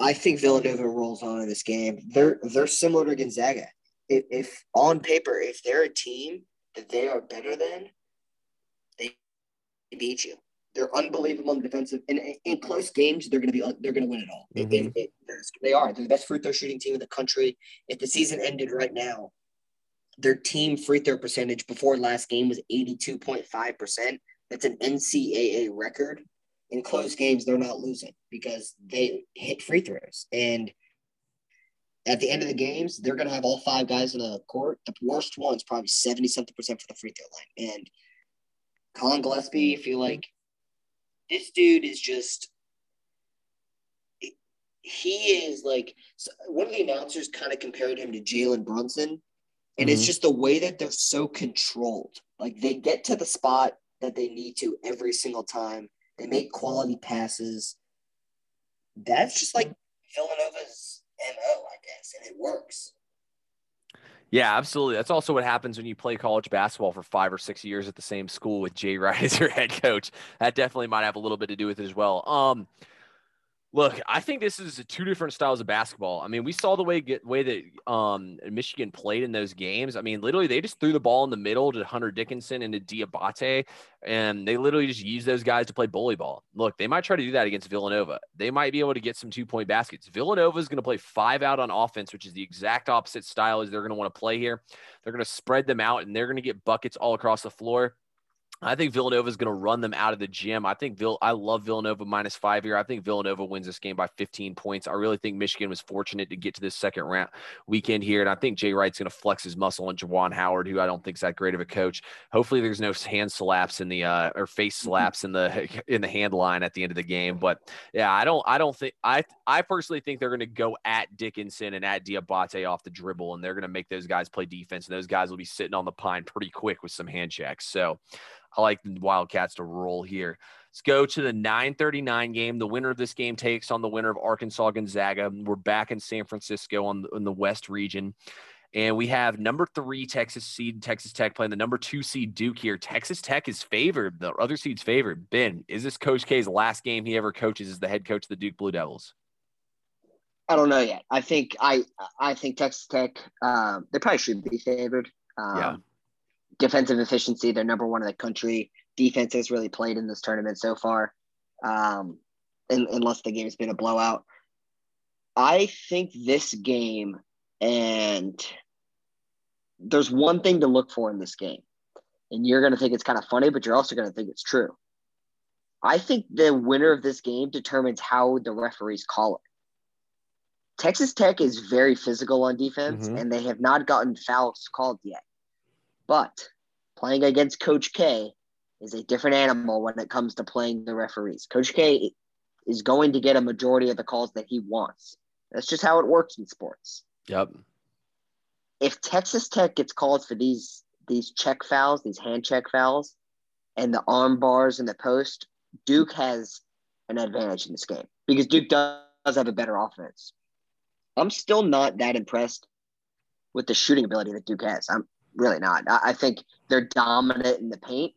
I think Villanova rolls on in this game. They're they're similar to Gonzaga. If, if on paper, if they're a team that they are better than, they beat you. They're unbelievable in defensive. And in close games, they're going to be they're going to win it all. Mm-hmm. It, it, it, they are. They're the best free throw shooting team in the country. If the season ended right now, their team free throw percentage before last game was 82.5%. That's an NCAA record. In close games, they're not losing because they hit free throws. And at the end of the games, they're going to have all five guys in the court. The worst one's probably 70 something percent for the free throw line. And Collin Gillespie, I feel like this dude is just he is like one of the announcers kind of compared him to Jalen Brunson and mm-hmm. it's just the way that they're so controlled. Like they get to the spot that they need to every single time. They make quality passes. That's just like Villanova's mo, I guess, and it works. Yeah, absolutely. That's also what happens when you play college basketball for five or six years at the same school with Jay Wright as your head coach. That definitely might have a little bit to do with it as well. Um, Look, I think this is two different styles of basketball. I mean, we saw the way get, way that um, Michigan played in those games. I mean, literally, they just threw the ball in the middle to Hunter Dickinson and to Diabate, and they literally just used those guys to play bully ball. Look, they might try to do that against Villanova. They might be able to get some two point baskets. Villanova is going to play five out on offense, which is the exact opposite style as they're going to want to play here. They're going to spread them out, and they're going to get buckets all across the floor. I think Villanova is going to run them out of the gym. I think Vill- I love Villanova minus five here. I think Villanova wins this game by 15 points. I really think Michigan was fortunate to get to this second round weekend here, and I think Jay Wright's going to flex his muscle on Juwan Howard, who I don't think is that great of a coach. Hopefully, there's no hand slaps in the uh, or face slaps in the in the hand line at the end of the game. But yeah, I don't I don't think I I personally think they're going to go at Dickinson and at Diabate off the dribble, and they're going to make those guys play defense, and those guys will be sitting on the pine pretty quick with some hand checks. So. I like the Wildcats to roll here. Let's go to the 939 game. The winner of this game takes on the winner of Arkansas Gonzaga. We're back in San Francisco on the, in the West region. And we have number three Texas seed Texas Tech playing the number two seed Duke here. Texas Tech is favored. The other seed's favored. Ben, is this Coach K's last game he ever coaches as the head coach of the Duke Blue Devils? I don't know yet. I think I I think Texas Tech um, they probably should be favored. Um, yeah defensive efficiency. They're number one in the country. Defense has really played in this tournament so far, um, unless the game has been a blowout. I think this game, and there's one thing to look for in this game, and you're going to think it's kind of funny, but you're also going to think it's true. I think the winner of this game determines how the referees call it. Texas Tech is very physical on defense, mm-hmm. and they have not gotten fouls called yet. But playing against Coach K is a different animal when it comes to playing the referees. Coach K is going to get a majority of the calls that he wants. That's just how it works in sports. Yep. If Texas Tech gets called for these these check fouls, these hand check fouls, and the arm bars in the post, Duke has an advantage in this game because Duke does have a better offense. I'm still not that impressed with the shooting ability that Duke has. I'm really not. I, think they're dominant in the paint,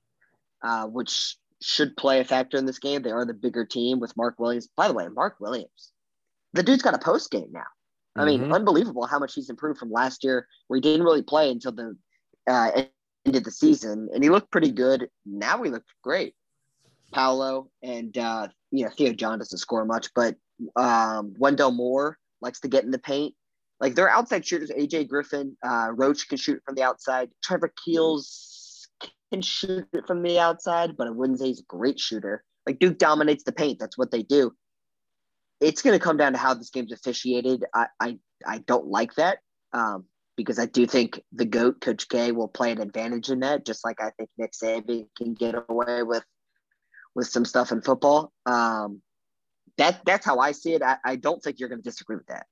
uh, which should play a factor in this game. They are the bigger team with Mark Williams. By the way, Mark Williams, the dude's got a post game now. I mean, mm-hmm. unbelievable how much he's improved from last year, where he didn't really play until the uh, end of the season, and he looked pretty good. Now he looked great. Paolo and uh, you know Theo John doesn't score much, but um, Wendell Moore likes to get in the paint. Like they're outside shooters. AJ Griffin, uh, Roach can shoot from the outside. Trevor Keels can shoot it from the outside, but I wouldn't say he's a great shooter. Like Duke dominates the paint. That's what they do. It's going to come down to how this game's officiated. I I, I don't like that um, because I do think the goat Coach K will play an advantage in that, just like I think Nick Saban can get away with with some stuff in football. Um, that that's how I see it. I, I don't think you're going to disagree with that.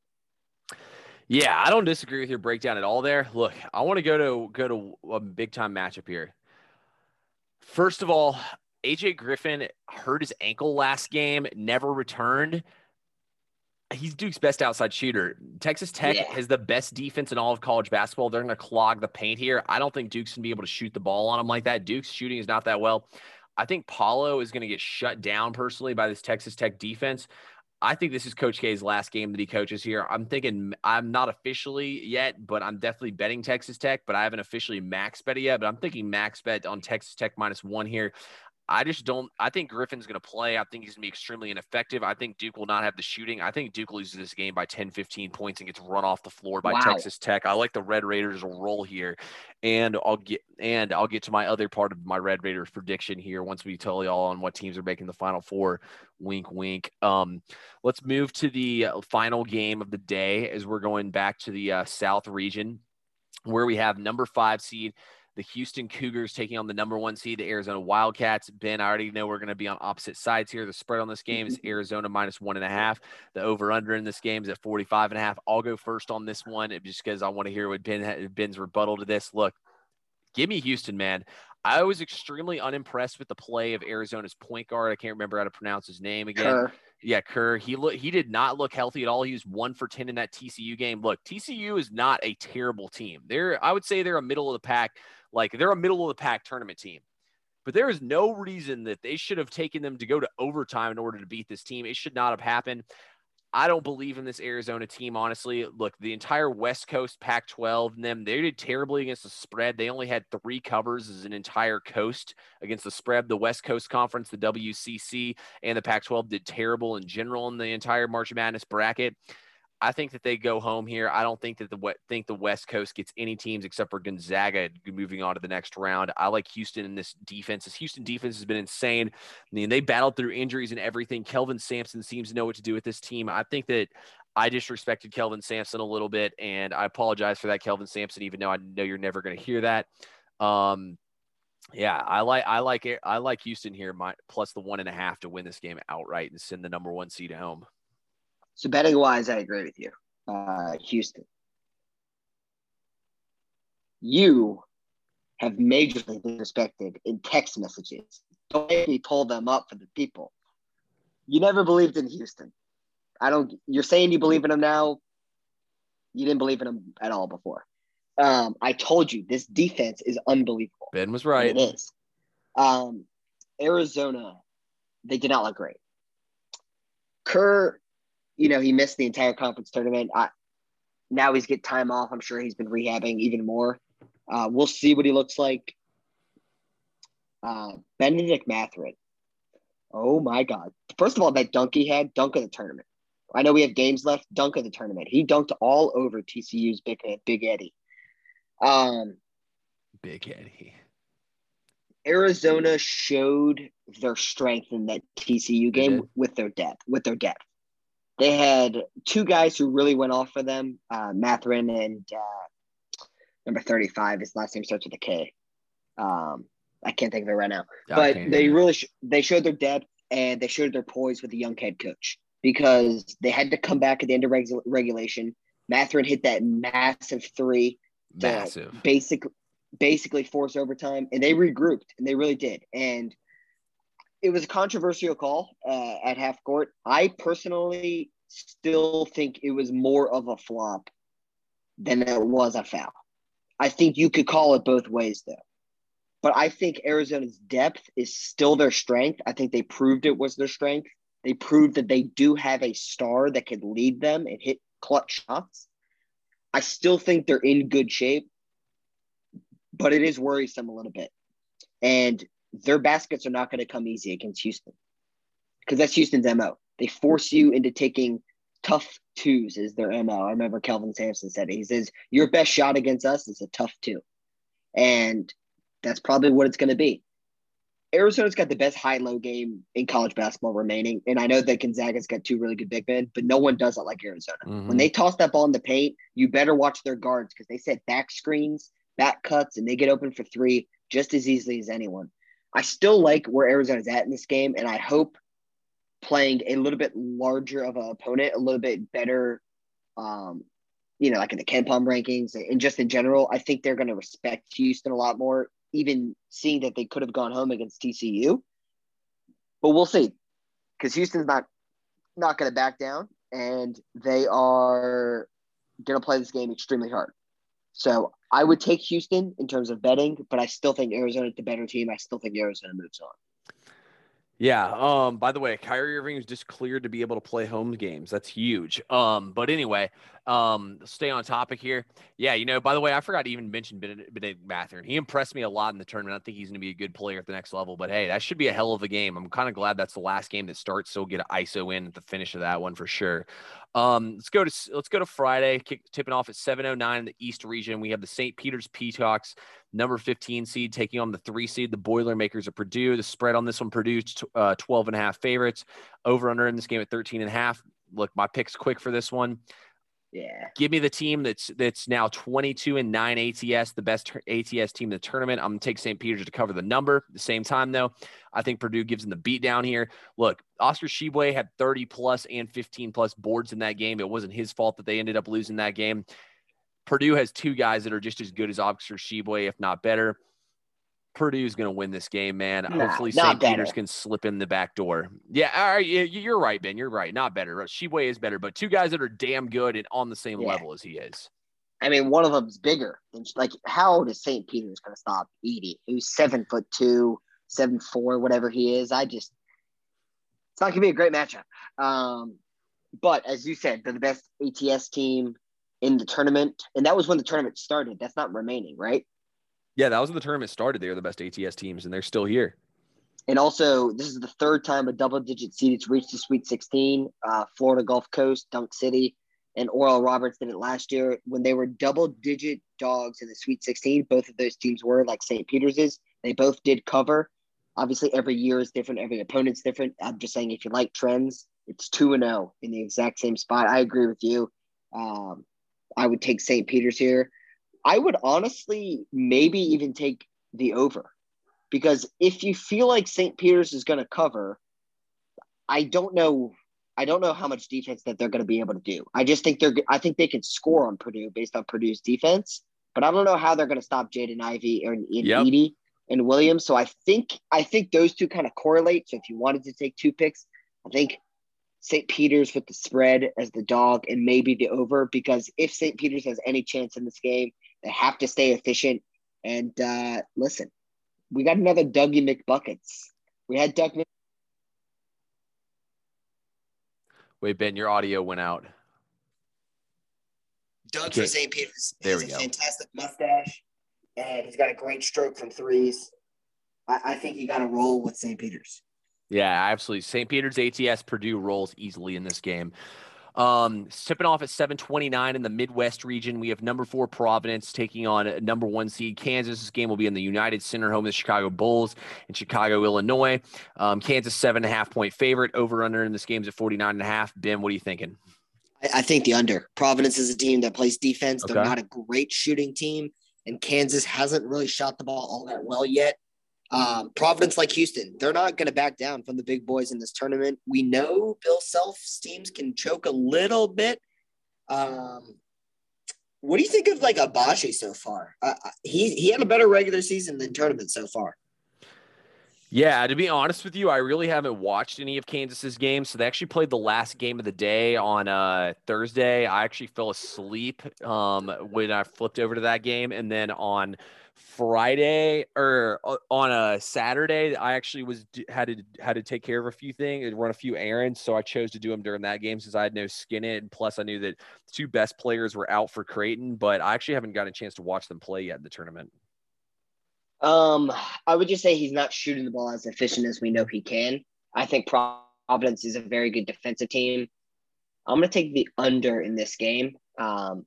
Yeah, I don't disagree with your breakdown at all there. Look, I want to go to go to a big time matchup here. First of all, AJ Griffin hurt his ankle last game, never returned. He's Duke's best outside shooter. Texas Tech yeah. has the best defense in all of college basketball. They're going to clog the paint here. I don't think Duke's going to be able to shoot the ball on him like that. Duke's shooting is not that well. I think Paolo is going to get shut down personally by this Texas Tech defense. I think this is Coach K's last game that he coaches here. I'm thinking I'm not officially yet, but I'm definitely betting Texas Tech, but I haven't officially max bet yet. But I'm thinking max bet on Texas Tech minus one here. I just don't. I think Griffin's going to play. I think he's going to be extremely ineffective. I think Duke will not have the shooting. I think Duke loses this game by 10, 15 points and gets run off the floor by wow. Texas Tech. I like the Red Raiders roll here, and I'll get and I'll get to my other part of my Red Raiders prediction here once we tell y'all on what teams are making the Final Four. Wink, wink. Um, let's move to the final game of the day as we're going back to the uh, South region, where we have number five seed the Houston Cougars taking on the number one seed, the Arizona Wildcats. Ben, I already know we're going to be on opposite sides here. The spread on this game is mm-hmm. Arizona minus one and a half. The over under in this game is at 45 and a half. I'll go first on this one just because I want to hear what Ben Ben's rebuttal to this. Look, give me Houston, man. I was extremely unimpressed with the play of Arizona's point guard. I can't remember how to pronounce his name again. Kerr. Yeah, Kerr. He look he did not look healthy at all. He was one for ten in that TCU game. Look, TCU is not a terrible team. They're I would say they're a middle of the pack, like they're a middle of the pack tournament team. But there is no reason that they should have taken them to go to overtime in order to beat this team. It should not have happened. I don't believe in this Arizona team, honestly. Look, the entire West Coast Pac 12 and them, they did terribly against the spread. They only had three covers as an entire coast against the spread. The West Coast Conference, the WCC, and the Pac 12 did terrible in general in the entire March Madness bracket. I think that they go home here. I don't think that the think the West Coast gets any teams except for Gonzaga moving on to the next round. I like Houston in this defense. This Houston defense has been insane. I mean, they battled through injuries and everything. Kelvin Sampson seems to know what to do with this team. I think that I disrespected Kelvin Sampson a little bit, and I apologize for that, Kelvin Sampson. Even though I know you're never going to hear that. Um, yeah, I like I like. I like Houston here, my, plus the one and a half to win this game outright and send the number one seed home. So betting wise, I agree with you. Uh, Houston. You have majorly disrespected in text messages. Don't make me pull them up for the people. You never believed in Houston. I don't. You're saying you believe in them now. You didn't believe in them at all before. Um, I told you this defense is unbelievable. Ben was right. It is. Um, Arizona, they did not look great. Kerr you know, he missed the entire conference tournament. I, now he's get time off. I'm sure he's been rehabbing even more. Uh, we'll see what he looks like. Uh, Bennedict Mathurin. Oh my God. First of all, that dunk he had, dunk of the tournament. I know we have games left, dunk of the tournament. He dunked all over TCU's Big, Big Eddie. Um, Big Eddie. Arizona showed their strength in that TCU game with their depth, with their depth they had two guys who really went off for them, uh, Mathurin and uh, number 35. His last name starts with a K. Um, I can't think of it right now. but they really sh- they showed their depth and they showed their poise with the young head coach because they had to come back at the end of reg- regulation. Mathurin hit that massive three, massive, basic, basically force overtime, and they regrouped and they really did. And it was a controversial call uh, at half court. I personally still think it was more of a flop than it was a foul. I think you could call it both ways though. But I think Arizona's depth is still their strength. I think they proved it was their strength. They proved that they do have a star that could lead them and hit clutch shots. I still think they're in good shape, but it is worrisome a little bit. And their baskets are not going to come easy against Houston because that's Houston's MO. They force you into taking tough twos is their MO. I remember Kelvin Sampson said it. He says, Your best shot against us is a tough two. And that's probably what it's going to be. Arizona's got the best high low game in college basketball remaining. And I know that Gonzaga's got two really good big men, but no one does it like Arizona. Mm-hmm. When they toss that ball in the paint, you better watch their guards because they set back screens, back cuts, and they get open for three just as easily as anyone. I still like where Arizona's at in this game, and I hope playing a little bit larger of an opponent, a little bit better, um, you know, like in the KenPom rankings and just in general, I think they're going to respect Houston a lot more, even seeing that they could have gone home against TCU. But we'll see, because Houston's not not going to back down, and they are going to play this game extremely hard. So I would take Houston in terms of betting, but I still think Arizona's the better team. I still think Arizona moves on. Yeah. Um, by the way, Kyrie Irving is just cleared to be able to play home games. That's huge. Um, but anyway, um, stay on topic here. Yeah, you know, by the way, I forgot to even mention Bennedict Mathurin. He impressed me a lot in the tournament. I think he's going to be a good player at the next level. But hey, that should be a hell of a game. I'm kind of glad that's the last game that starts. So get an ISO in at the finish of that one for sure. Um, let's go to let's go to Friday. Kick, tipping off at 7:09 in the East region. We have the St. Peter's Peacocks, number 15 seed, taking on the three seed, the Boilermakers of Purdue. The spread on this one, Purdue uh, 12 and a half favorites. Over under in this game at 13 and a half. Look, my pick's quick for this one. Yeah. Give me the team that's that's now 22 and 9 ATS, the best ATS team in the tournament. I'm going to take St. Peter's to cover the number. At the same time, though, I think Purdue gives them the beat down here. Look, Oscar Tshiebwe had 30 plus and 15 plus boards in that game. It wasn't his fault that they ended up losing that game. Purdue has two guys that are just as good as Oscar Tshiebwe, if not better. Purdue's going to win this game, man. Nah, Hopefully, St. Peter's can slip in the back door. Yeah, all right, you're right, Ben. You're right. Not better. Tshiebwe is better, but two guys that are damn good and on the same Yeah. level as he is. I mean, one of them's bigger. than like, how old is St. Peter's going to stop Edey, who's seven foot two, seven four, whatever he is? I just, it's not going to be a great matchup. Um, but as you said, they're the best ATS team in the tournament, and that was when the tournament started. That's not remaining, right? Yeah, that was when the tournament started. They were the best ATS teams, and they're still here. And also, this is the third time a double-digit seed has reached the Sweet 16. Uh, Florida Gulf Coast, Dunk City, and Oral Roberts did it last year when they were double-digit dogs in the Sweet 16. Both of those teams were like St. Peter's is. They both did cover. Obviously, every year is different. Every opponent's different. I'm just saying, if you like trends, it's two and zero in the exact same spot. I agree with you. Um, I would take St. Peter's here. I would honestly maybe even take the over because if you feel like St. Peter's is going to cover, I don't know. I don't know how much defense that they're going to be able to do. I just think they're. I think they can score on Purdue based on Purdue's defense, but I don't know how they're going to stop Jaden Ivey or Yep. Edey and Williams. So I think I think those two kind of correlate. So if you wanted to take two picks, I think St. Peter's with the spread as the dog and maybe the over because if St. Peter's has any chance in this game, they have to stay efficient. And uh, listen, we got another Dougie McBuckets. We had Doug. Mc- Wait, Ben, your audio went out. Doug Okay. for St. Peter's There has we a go. fantastic mustache, and he's got a great stroke from threes. I, I think you got to roll with St. Peter's. Yeah, absolutely. St. Peter's ATS Purdue rolls easily in this game. Um, tipping off at 729 in the Midwest region. We have number four Providence taking on number one seed Kansas. This game will be in the United Center home of the Chicago Bulls in Chicago, Illinois. Um, Kansas seven and a half point favorite. Over under in this game is at 49 and a half. Ben, what are you thinking? I, I think the under. Providence is a team that plays defense. They're Okay. not a great shooting team, and Kansas hasn't really shot the ball all that well yet. Um, Providence, like Houston, they're not going to back down from the big boys in this tournament. We know Bill Self's teams can choke a little bit. Um, what do you think of like Agbaji so far? Uh, he he had a better regular season than tournament so far. Yeah, to be honest with you, I really haven't watched any of Kansas's games. So they actually played the last game of the day on uh, Thursday. I actually fell asleep um, when I flipped over to that game, and then on Friday or uh, on a Saturday, I actually was had to had to take care of a few things and run a few errands. So I chose to do them during that game since I had no skin in. it. And plus, I knew that the two best players were out for Creighton, but I actually haven't gotten a chance to watch them play yet in the tournament. Um, I would just say he's not shooting the ball as efficient as we know he can. I think Providence is a very good defensive team. I'm going to take the under in this game. Um,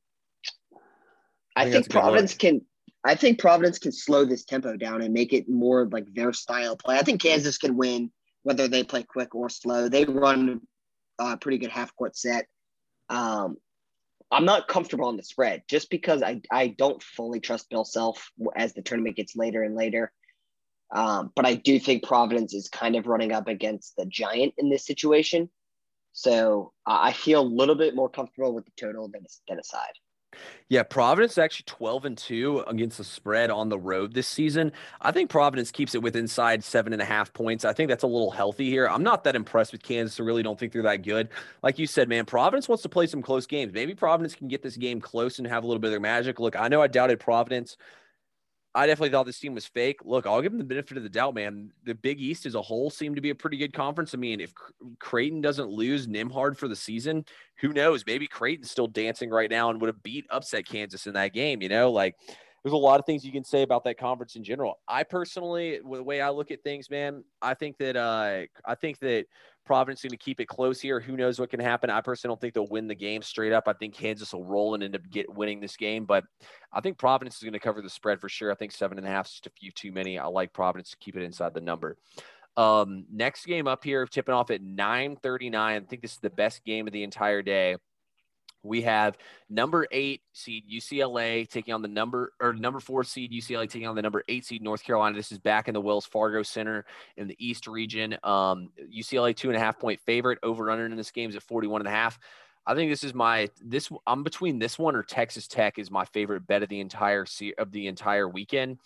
I I, think think, that's a good Providence can. I think Providence can slow this tempo down and make it more like their style play. I think Kansas can win whether they play quick or slow. They run a pretty good half court set. Um, I'm not comfortable on the spread just because I, I don't fully trust Bill Self as the tournament gets later and later. Um, but I do think Providence is kind of running up against the giant in this situation. So uh, I feel a little bit more comfortable with the total than, than a side. Yeah, Providence actually 12 and 2 against the spread on the road this season. I think Providence keeps it with inside seven and a half points. I think that's a little healthy here. I'm not that impressed with Kansas. I really don't think they're that good. Like you said, man, Providence wants to play some close games. Maybe Providence can get this game close and have a little bit of their magic. Look, I know I doubted Providence. I definitely thought this team was fake. Look, I'll give them the benefit of the doubt, man. The Big East as a whole seemed to be a pretty good conference. I mean, if Creighton doesn't lose Nembhard for the season, who knows? Maybe Creighton's still dancing right now and would have beat upset Kansas in that game. You know, like there's a lot of things you can say about that conference in general. I personally, the way I look at things, man, I think that uh, I think that Providence is going to keep it close here. Who knows what can happen? I personally don't think they'll win the game straight up. I think Kansas will roll and end up get winning this game, but I think Providence is going to cover the spread for sure. I think seven and a half is just a few too many. I like Providence to keep it inside the number. Um, next game up here, tipping off at 9:39. I think this is the best game of the entire day. We have number eight seed UCLA taking on the number or number four seed UCLA taking on the number eight seed North Carolina. This is back in the Wells Fargo Center in the East region. Um, UCLA two and a half point favorite over under in this game is at 41 and a half. I think this is my this I'm between this one or Texas Tech is my favorite bet of the entire of the entire weekend.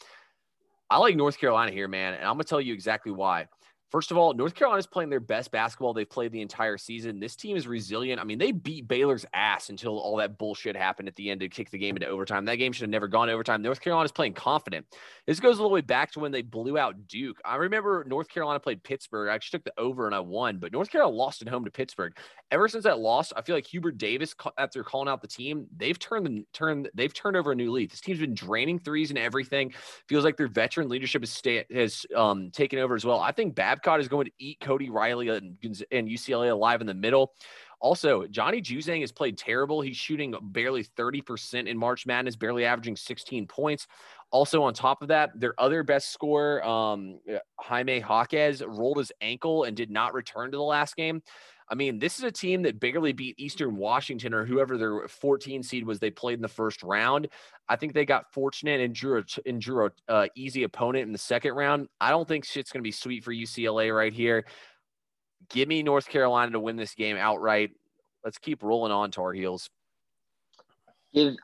I like North Carolina here, man, and I'm gonna tell you exactly why. First of all, North Carolina's playing their best basketball they've played the entire season. This team is resilient. I mean, they beat Baylor's ass until all that bullshit happened at the end to kick the game into overtime. That game should have never gone overtime. North Carolina's playing confident. This goes all the way back to when they blew out Duke. I remember North Carolina played Pittsburgh. I actually took the over and I won, but North Carolina lost at home to Pittsburgh. Ever since that loss, I feel like Hubert Davis, after calling out the team, they've turned the turned they've turned over a new leaf. This team's been draining threes and everything. Feels like their veteran leadership has stay, has um, taken over as well. I think Is going to eat Cody Riley and, and UCLA alive in the middle. Also, Johnny Juzang has played terrible. He's shooting barely 30% in March Madness, barely averaging 16 points. Also, on top of that, their other best scorer, um, Jaime Jaquez, rolled his ankle and did not return to the last game. I mean, this is a team that barely beat Eastern Washington or whoever their 14 seed was they played in the first round. I think they got fortunate and drew a, and drew a uh, easy opponent in the second round. I don't think shit's going to be sweet for UCLA right here. Give me North Carolina to win this game outright. Let's keep rolling on Tar Heels.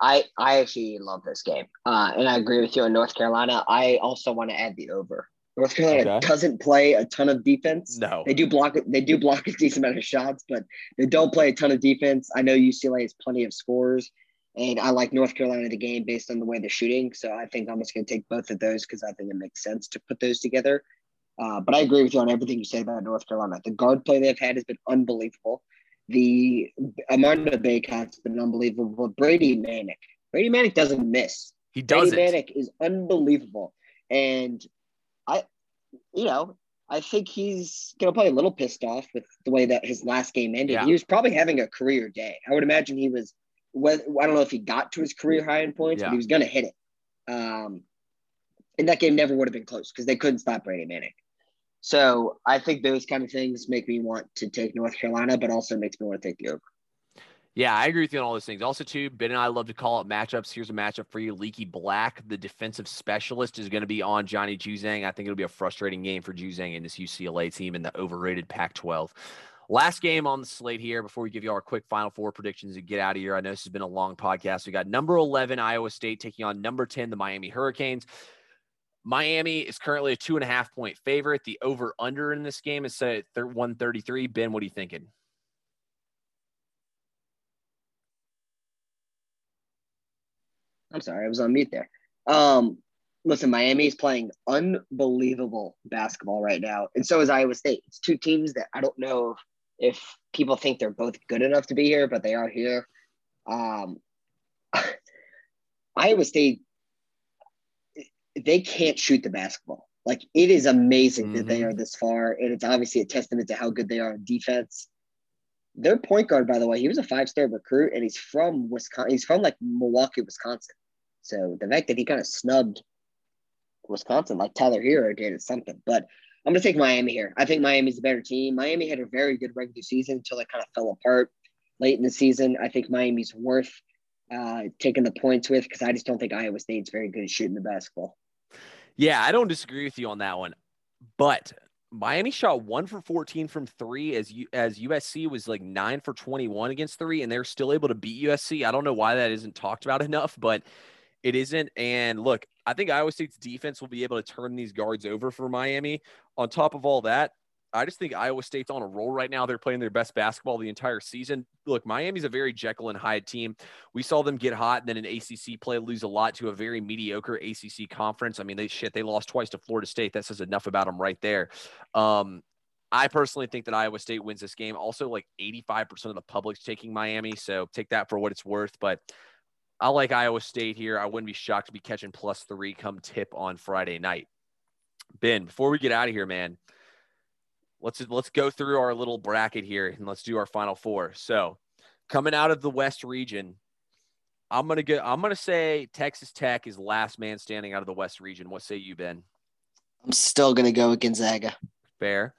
I I actually love this game, uh, and I agree with you on North Carolina. I also want to add the over. North Carolina okay. doesn't play a ton of defense. No, they do block. They do block a decent amount of shots, but they don't play a ton of defense. I know UCLA has plenty of scores, and I like North Carolina the game based on the way they're shooting. So I think I'm just going to take both of those because I think it makes sense to put those together. Uh, but I agree with you on everything you say about North Carolina. The guard play they've had has been unbelievable. The Armando Bacot's been unbelievable. Brady Manek. Brady Manek doesn't miss. He doesn't. Brady Manek is unbelievable. And I, you know, I think he's gonna probably a little pissed off with the way that his last game ended. Yeah. He was probably having a career day. I would imagine he was. I don't know if he got to his career high in points, yeah. but he was gonna hit it. Um, and that game never would have been close because they couldn't stop Brady Manek. So I think those kind of things make me want to take North Carolina, but also makes me want to take the over. Yeah, I agree with you on all those things. Also, too, Ben and I love to call out matchups. Here's a matchup for you. Leaky Black, the defensive specialist, is going to be on Johnny Juzang. I think it'll be a frustrating game for Juzang and this UCLA team in the overrated Pac 12. Last game on the slate here before we give you our quick final four predictions and get out of here. I know this has been a long podcast. We got number 11, Iowa State, taking on number 10, the Miami Hurricanes. Miami is currently a two and a half point favorite. The over under in this game is set at 133. Ben, what are you thinking? I'm sorry, I was on mute there. Um, listen, Miami is playing unbelievable basketball right now, and so is Iowa State. It's two teams that I don't know if people think they're both good enough to be here, but they are here. Um, Iowa State, they can't shoot the basketball. Like it is amazing mm-hmm. that they mm-hmm. are this far, and it's obviously a testament to how good they are in defense. Their point guard, by the way, he was a five-star recruit, and he's from Wisconsin. He's from like Milwaukee, Wisconsin. So the fact that he kind of snubbed Wisconsin like Tyler Herro did is something. But I'm going to take Miami here. I think Miami's a better team. Miami had a very good regular season until it kind of fell apart late in the season. I think Miami's worth uh, taking the points with because I just don't think Iowa State's very good at shooting the basketball. Yeah, I don't disagree with you on that one. But Miami shot one for 14 from three as U, as USC was like nine for 21 against three, and they're still able to beat USC. I don't know why that isn't talked about enough, but it isn't. And look, I think Iowa State's defense will be able to turn these guards over for Miami. On top of all that, I just think Iowa State's on a roll right now. They're playing their best basketball the entire season. Look, Miami's a very Jekyll and Hyde team. We saw them get hot and then an ACC play lose a lot to a very mediocre ACC conference. I mean, they shit, they lost twice to Florida State. That says enough about them right there. Um, I personally think that Iowa State wins this game. Also, like 85% of the public's taking Miami. So take that for what it's worth. But I like Iowa State here. I wouldn't be shocked to be catching plus three come tip on Friday night. Ben, before we get out of here, man, let's let's go through our little bracket here and let's do our final four. So, coming out of the West region, I'm gonna go. I'm gonna say Texas Tech is last man standing out of the West region. What say you, Ben? I'm still gonna go with Gonzaga. Fair.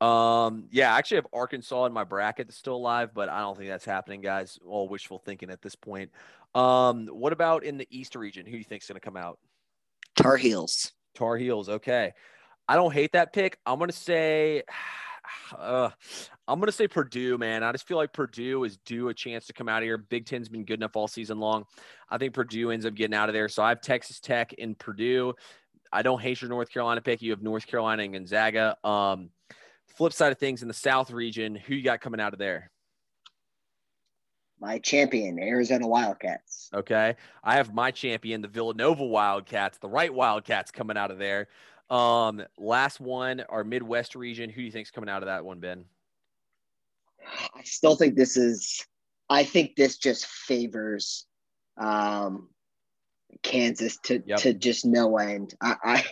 Um, yeah, I actually have Arkansas in my bracket that's still alive, but I don't think that's happening, guys. All wishful thinking at this point. Um, what about in the East region? Who do you think is going to come out? Tar Heels. Tar Heels. Okay. I don't hate that pick. I'm going to say, uh, I'm to say Purdue, man. I just feel like Purdue is due a chance to come out of here. Big Ten's been good enough all season long. I think Purdue ends up getting out of there. So I have Texas Tech and Purdue. I don't hate your North Carolina pick. You have North Carolina and Gonzaga. Um, flip side of things in the South region, who you got coming out of there? My champion, Arizona Wildcats. Okay. I have my champion, the Villanova Wildcats, the right Wildcats coming out of there. Um, last one, our Midwest region. Who do you think is coming out of that one, Ben? I still think this is. I think this just favors um, Kansas to yep. to just no end. I, I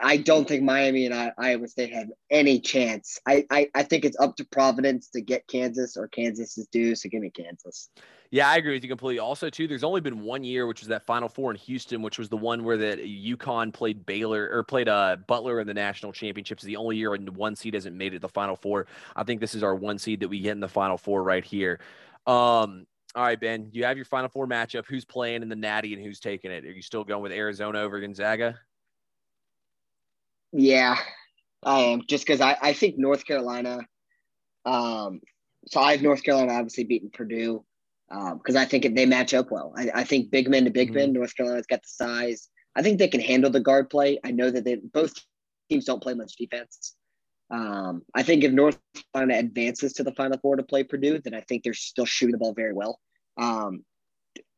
I don't think Miami and I, Iowa State have any chance. I, I, I think it's up to Providence to get Kansas or Kansas is due. So give me Kansas. Yeah, I agree with you completely. Also, too, there's only been one year, which was that Final Four in Houston, which was the one where that UConn played Baylor or played uh, Butler in the national championships. The only year when one seed hasn't made it the Final Four. I think this is our one seed that we get in the Final Four right here. Um, all right, Ben, you have your Final Four matchup. Who's playing in the Natty and who's taking it? Are you still going with Arizona over Gonzaga? Yeah, I am. Just because I, I think North Carolina. Um, so I have North Carolina obviously beating Purdue because um, I think they match up well. I, I think big men to big mm-hmm. men. North Carolina's got the size. I think they can handle the guard play. I know that they both teams don't play much defense. Um, I think if North Carolina advances to the Final Four to play Purdue, then I think they're still shooting the ball very well. Um,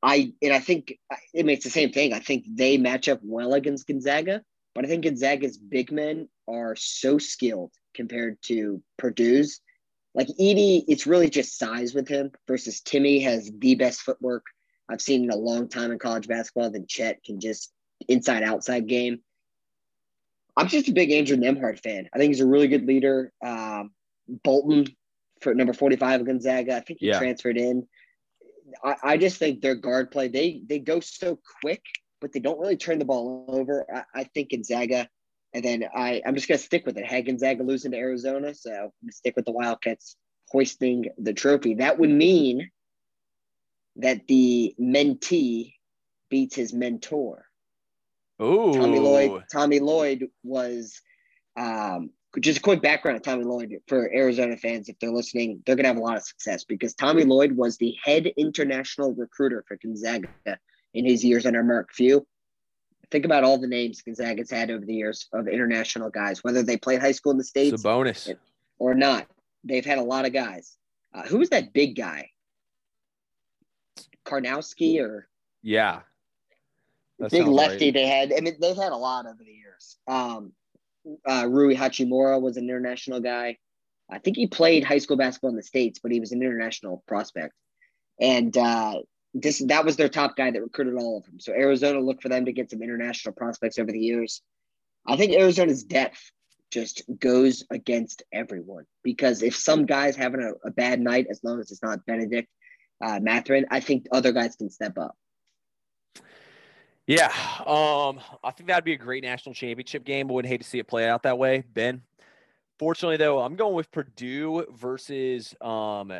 I and I think it makes the same thing. I think they match up well against Gonzaga, but I think Gonzaga's big men are so skilled compared to Purdue's like Edey, it's really just size with him versus Timme has the best footwork I've seen in a long time in college basketball. Then Chet can just inside outside game. I'm just a big Andrew Nembhard fan. I think he's a really good leader. Um, Bolton for number 45 of Gonzaga. I think he yeah. transferred in. I, I, just think their guard play, they they go so quick, but they don't really turn the ball over. I, I think Gonzaga and then I, I'm just going to stick with it. Had Gonzaga losing to Arizona, so I'm going to stick with the Wildcats hoisting the trophy. That would mean that the mentee beats his mentor. Oh, Tommy Lloyd. Tommy Lloyd was um, just a quick background of Tommy Lloyd for Arizona fans. If they're listening, they're gonna have a lot of success because Tommy Lloyd was the head international recruiter for Gonzaga in his years under Mark Few think about all the names Gonzaga's had over the years of international guys, whether they played high school in the states, bonus or not. They've had a lot of guys. Uh, who was that big guy? Karnowski or yeah, that big lefty right. they had. I mean, they've had a lot over the years. Um, uh, Rui Hachimura was an international guy. I think he played high school basketball in the states, but he was an international prospect. And uh, this that was their top guy that recruited all of them. So Arizona looked for them to get some international prospects over the years. I think Arizona's depth just goes against everyone because if some guys having a, a bad night, as long as it's not Bennedict uh, Mathurin, I think other guys can step up. Yeah, um, I think that'd be a great national championship game. I wouldn't hate to see it play out that way, Ben. Fortunately, though, I'm going with Purdue versus um,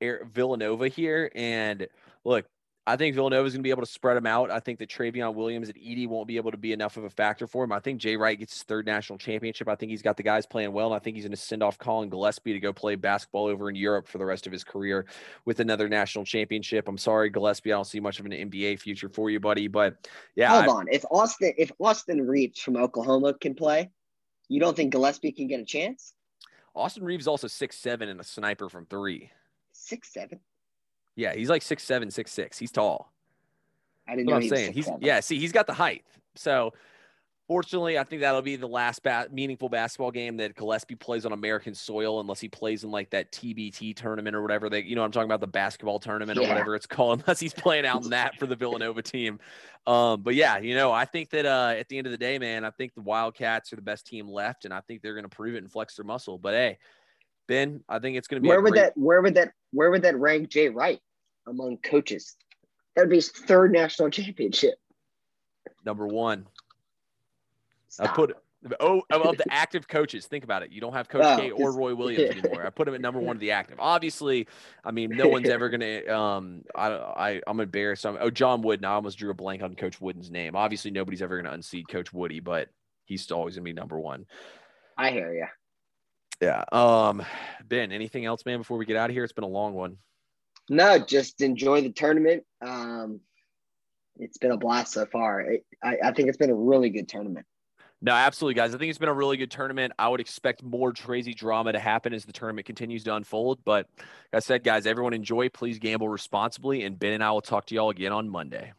Villanova here, and look, I think Villanova is going to be able to spread them out. I think that Trevion Williams and Edey won't be able to be enough of a factor for him. I think Jay Wright gets his third national championship. I think he's got the guys playing well. And I think he's going to send off Collin Gillespie to go play basketball over in Europe for the rest of his career with another national championship. I'm sorry, Gillespie. I don't see much of an NBA future for you, buddy. But yeah. Hold I, on. If Austin, if Austin Reaves from Oklahoma can play, you don't think Gillespie can get a chance? Austin Reaves also six seven and a sniper from three. Six seven. Yeah, he's like six seven, six six. He's tall. I didn't know. I'm saying he's yeah. See, he's got the height. So, fortunately, I think that'll be the last meaningful basketball game that Gillespie plays on American soil, unless he plays in like that TBT tournament or whatever. They, you know, I'm talking about the basketball tournament yeah. or whatever it's called, unless he's playing out in that for the Villanova team. Um, but yeah, you know, I think that uh, at the end of the day, man, I think the Wildcats are the best team left, and I think they're going to prove it and flex their muscle. But hey. Ben, I think it's going to be. Where would great... that? Where would that? Where would that rank Jay Wright among coaches? That would be his third national championship. Number one. Stop. I put oh of the active coaches. Think about it. You don't have Coach oh, K or Roy Williams anymore. I put him at number one of the active. Obviously, I mean, no one's ever gonna. Um, I I I'm embarrassed. I'm, oh, John Wooden. I almost drew a blank on Coach Wooden's name. Obviously, nobody's ever gonna unseat Coach Woody, but he's always gonna be number one. I hear you. Yeah. Um, Ben, anything else, man, before we get out of here? It's been a long one. No, just enjoy the tournament. Um, it's been a blast so far. It, I, I think it's been a really good tournament. No, absolutely, guys. I think it's been a really good tournament. I would expect more crazy drama to happen as the tournament continues to unfold. But like I said, guys, everyone enjoy. Please gamble responsibly. And Ben and I will talk to y'all again on Monday.